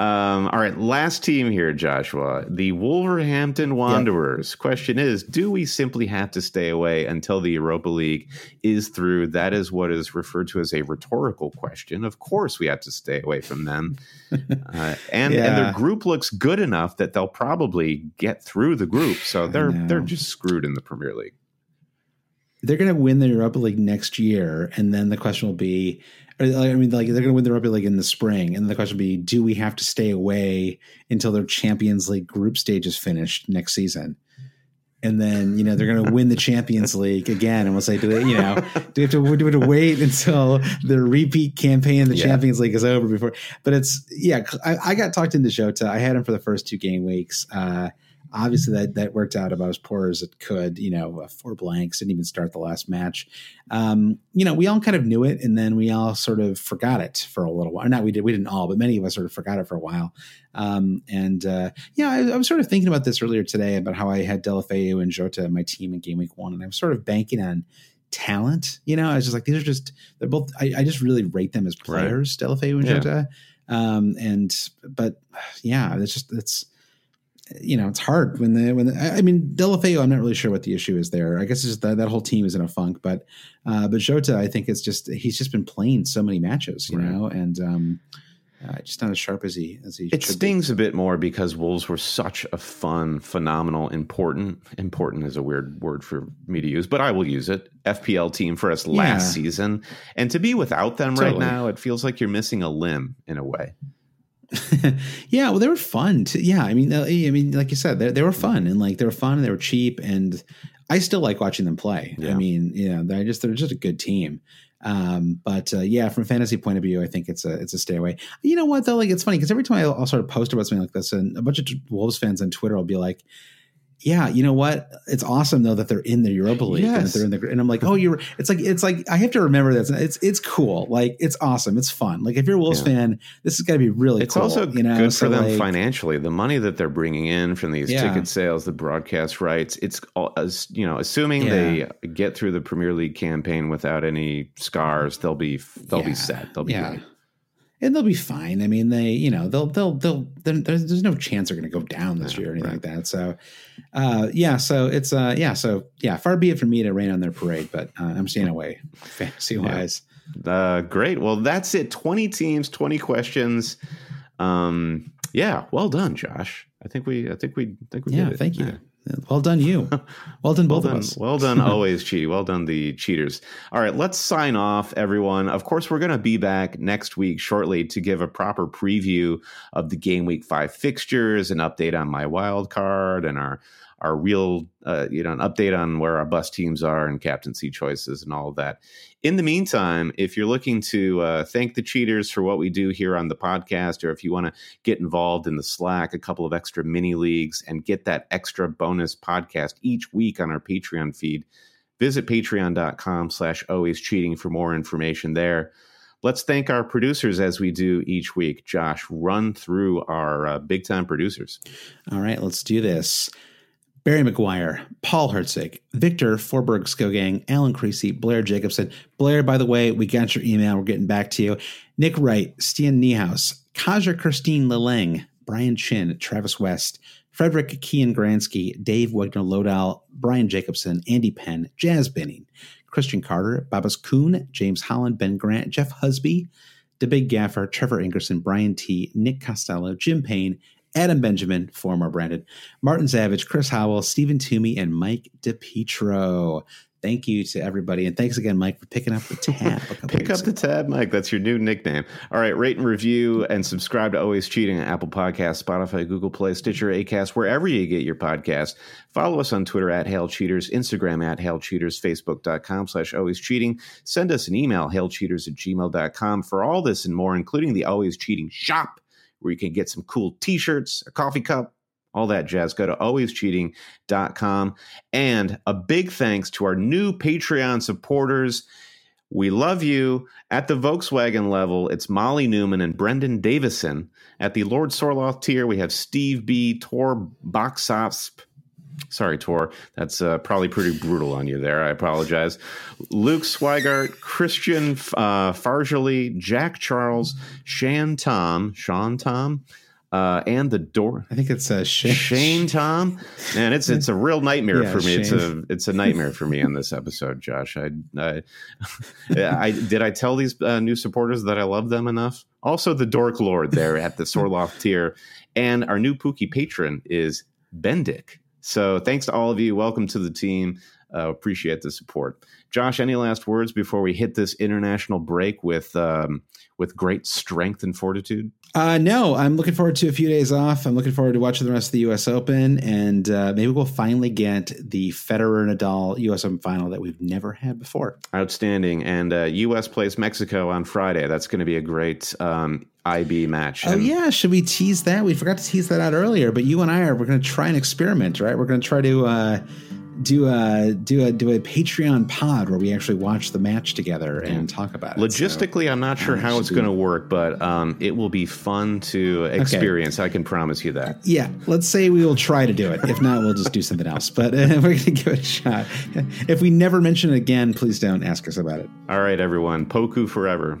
Um, all right, last team here, Joshua. The Wolverhampton Wanderers. Yep. Question is Do we simply have to stay away until the Europa League is through? That is what is referred to as a rhetorical question. Of course, we have to stay away from them. uh, and, yeah. and their group looks good enough that they'll probably get through the group. So they're they're just screwed in the Premier League. They're going to win the Europa League next year, and then the question will be I mean, like they're going to win the Europa League in the spring, and the question would be: Do we have to stay away until their Champions League group stage is finished next season? And then you know they're going to win the Champions League again, and we'll say, do they, you know, do we have to do we have to wait until the repeat campaign in the yeah. Champions League is over before? But it's yeah, I, I got talked into Jota. I had him for the first two game weeks. Uh, obviously that that worked out about as poor as it could. You know, uh, four blanks didn't even start the last match. Um, you know, we all kind of knew it, and then we all sort of forgot it for a little while. Not we did, we didn't all, but many of us sort of forgot it for a while. Um, and uh, yeah, I, I, was sort of thinking about this earlier today about how I had Deulofeu and Jota in my team in game week one, and I was sort of banking on talent. You know, I was just like, these are just they're both. I, I just really rate them as players, right. Deulofeu and yeah. Jota. Um, and but yeah, it's just it's you know, it's hard when the when the, I mean Deulofeu. I'm not really sure what the issue is there. I guess it's just that that whole team is in a funk. But uh, but Jota, I think it's just he's just been playing so many matches, you right. know, and um, uh, just not as sharp as he as he. It stings be. a bit more because Wolves were such a fun, phenomenal, important. Important is a weird word for me to use, but I will use it. FPL team for us last yeah. season, and to be without them totally. right now, it feels like you're missing a limb in a way. yeah, well, they were fun. To, yeah, I mean, I mean, like you said, they, they were fun and like they were fun and they were cheap, and I still like watching them play. Yeah. I mean, yeah, they're just they're just a good team. Um, but uh, yeah, from fantasy point of view, I think it's a it's a stay away. You know what though? Like it's funny because every time I'll, I'll, sort of post about something like this, and a bunch of Wolves fans on Twitter will be like, yeah, you know what? It's awesome though that they're in the Europa League yes. and they're in the and I'm like, oh, you're. It's like it's like I have to remember that it's it's cool. Like it's awesome. It's fun. Like if you're a Wolves yeah. fan, this is got to be really. It's cool, also you know? good for so them like, financially. The money that they're bringing in from these yeah. ticket sales, the broadcast rights. It's all as you know, assuming yeah. they get through the Premier League campaign without any scars, they'll be they'll be set. They'll be great and they'll be fine. I mean, they, you know, they'll, they'll, they'll, there's, there's no chance they're going to go down this year or anything right. like that. So, uh, yeah, so it's, uh, yeah, so yeah, far be it from me to rain on their parade, but uh, I'm staying away fantasy wise. Yeah. Uh, great. Well, that's it. 20 teams, 20 questions. Um, yeah, well done, Josh. I think we, I think we, I think we yeah, thank you. Well done, you. Well done, both well done, of us. well done, always, Cheaty. Well done, the cheaters. All right, let's sign off, everyone. Of course, we're going to be back next week shortly to give a proper preview of the game week five fixtures, an update on my wild card, and our our real, uh, you know, an update on where our bus teams are and captaincy choices and all of that. In the meantime, if you're looking to uh, thank the cheaters for what we do here on the podcast, or if you want to get involved in the Slack, a couple of extra mini leagues, and get that extra bonus podcast each week on our Patreon feed, visit patreon.com slash always cheating for more information there. Let's thank our producers as we do each week. Josh, run through our uh, big time producers. All right, let's do this. Barry McGuire, Paul Hertzig, Victor Forberg Skogang, Alan Creasy, Blair Jacobson. Blair, by the way, we got your email. We're getting back to you. Nick Wright, Stian Niehaus, Kaja Christine Leleng, Brian Chin, Travis West, Frederick Kian Gransky, Dave Wegner Lodal, Brian Jacobson, Andy Penn, Jazz Binning, Christian Carter, Babas Kuhn, James Holland, Ben Grant, Jeff Husby, The Big Gaffer, Trevor Ingerson, Brian T., Nick Costello, Jim Payne, Adam Benjamin, former Brandon, Martin Savage, Chris Howell, Stephen Toomey, and Mike DePietro. Thank you to everybody. And thanks again, Mike, for picking up the tab. Pick up the tab, Mike. That's your new nickname. All right. Rate and review and subscribe to Always Cheating on Apple Podcasts, Spotify, Google Play, Stitcher, Acast, wherever you get your podcast. Follow us on Twitter at Hail Cheaters, Instagram at Hail Cheaters, Facebook.com slash Always Cheating. Send us an email, hailcheaters at gmail.com for all this and more, including the Always Cheating shop where you can get some cool t shirts, a coffee cup, all that jazz. Go to alwayscheating.com. And a big thanks to our new Patreon supporters. We love you. At the Volkswagen level, it's Molly Newman and Brendan Davison. At the Lord Sorloth tier, we have Steve B., Tor Boxosp, Sorry, Tor. That's uh, probably pretty brutal on you there. I apologize. Luke Swigart, Christian uh, Farjali, Jack Charles, Shan Tom, Sean Tom, uh, and the door. I think it's uh, Shane. Shane Tom, and it's it's a real nightmare Yeah, for me. It's a it's a nightmare for me on this episode, Josh. I I, I did I tell these uh, new supporters that I love them enough. Also, the Dork Lord there at the Sorloth tier, and our new Pookie patron is Bendick. So thanks to all of you. Welcome to the team. Uh, appreciate the support. Josh, any last words before we hit this international break with um, with great strength and fortitude? Uh, no, I'm looking forward to a few days off. I'm looking forward to watching the rest of the U.S. Open, and uh, maybe we'll finally get the Federer Nadal U.S. Open final that we've never had before. Outstanding. And uh, U.S. plays Mexico on Friday. That's going to be a great um, IB match. Oh And- yeah, should we tease that? We forgot to tease that out earlier, but you and I are we're going to try an experiment, right? We're going to try to uh, do a do a do a Patreon pod where we actually watch the match together and talk about it. So- Logistically, I'm not sure how it's going to work, but um, it will be fun to experience. I can promise you that. yeah, let's say we will try to do it. If not, we'll just do something else. But uh, we're going to give it a shot. If we never mention it again, please don't ask us about it. All right, everyone. Poku forever.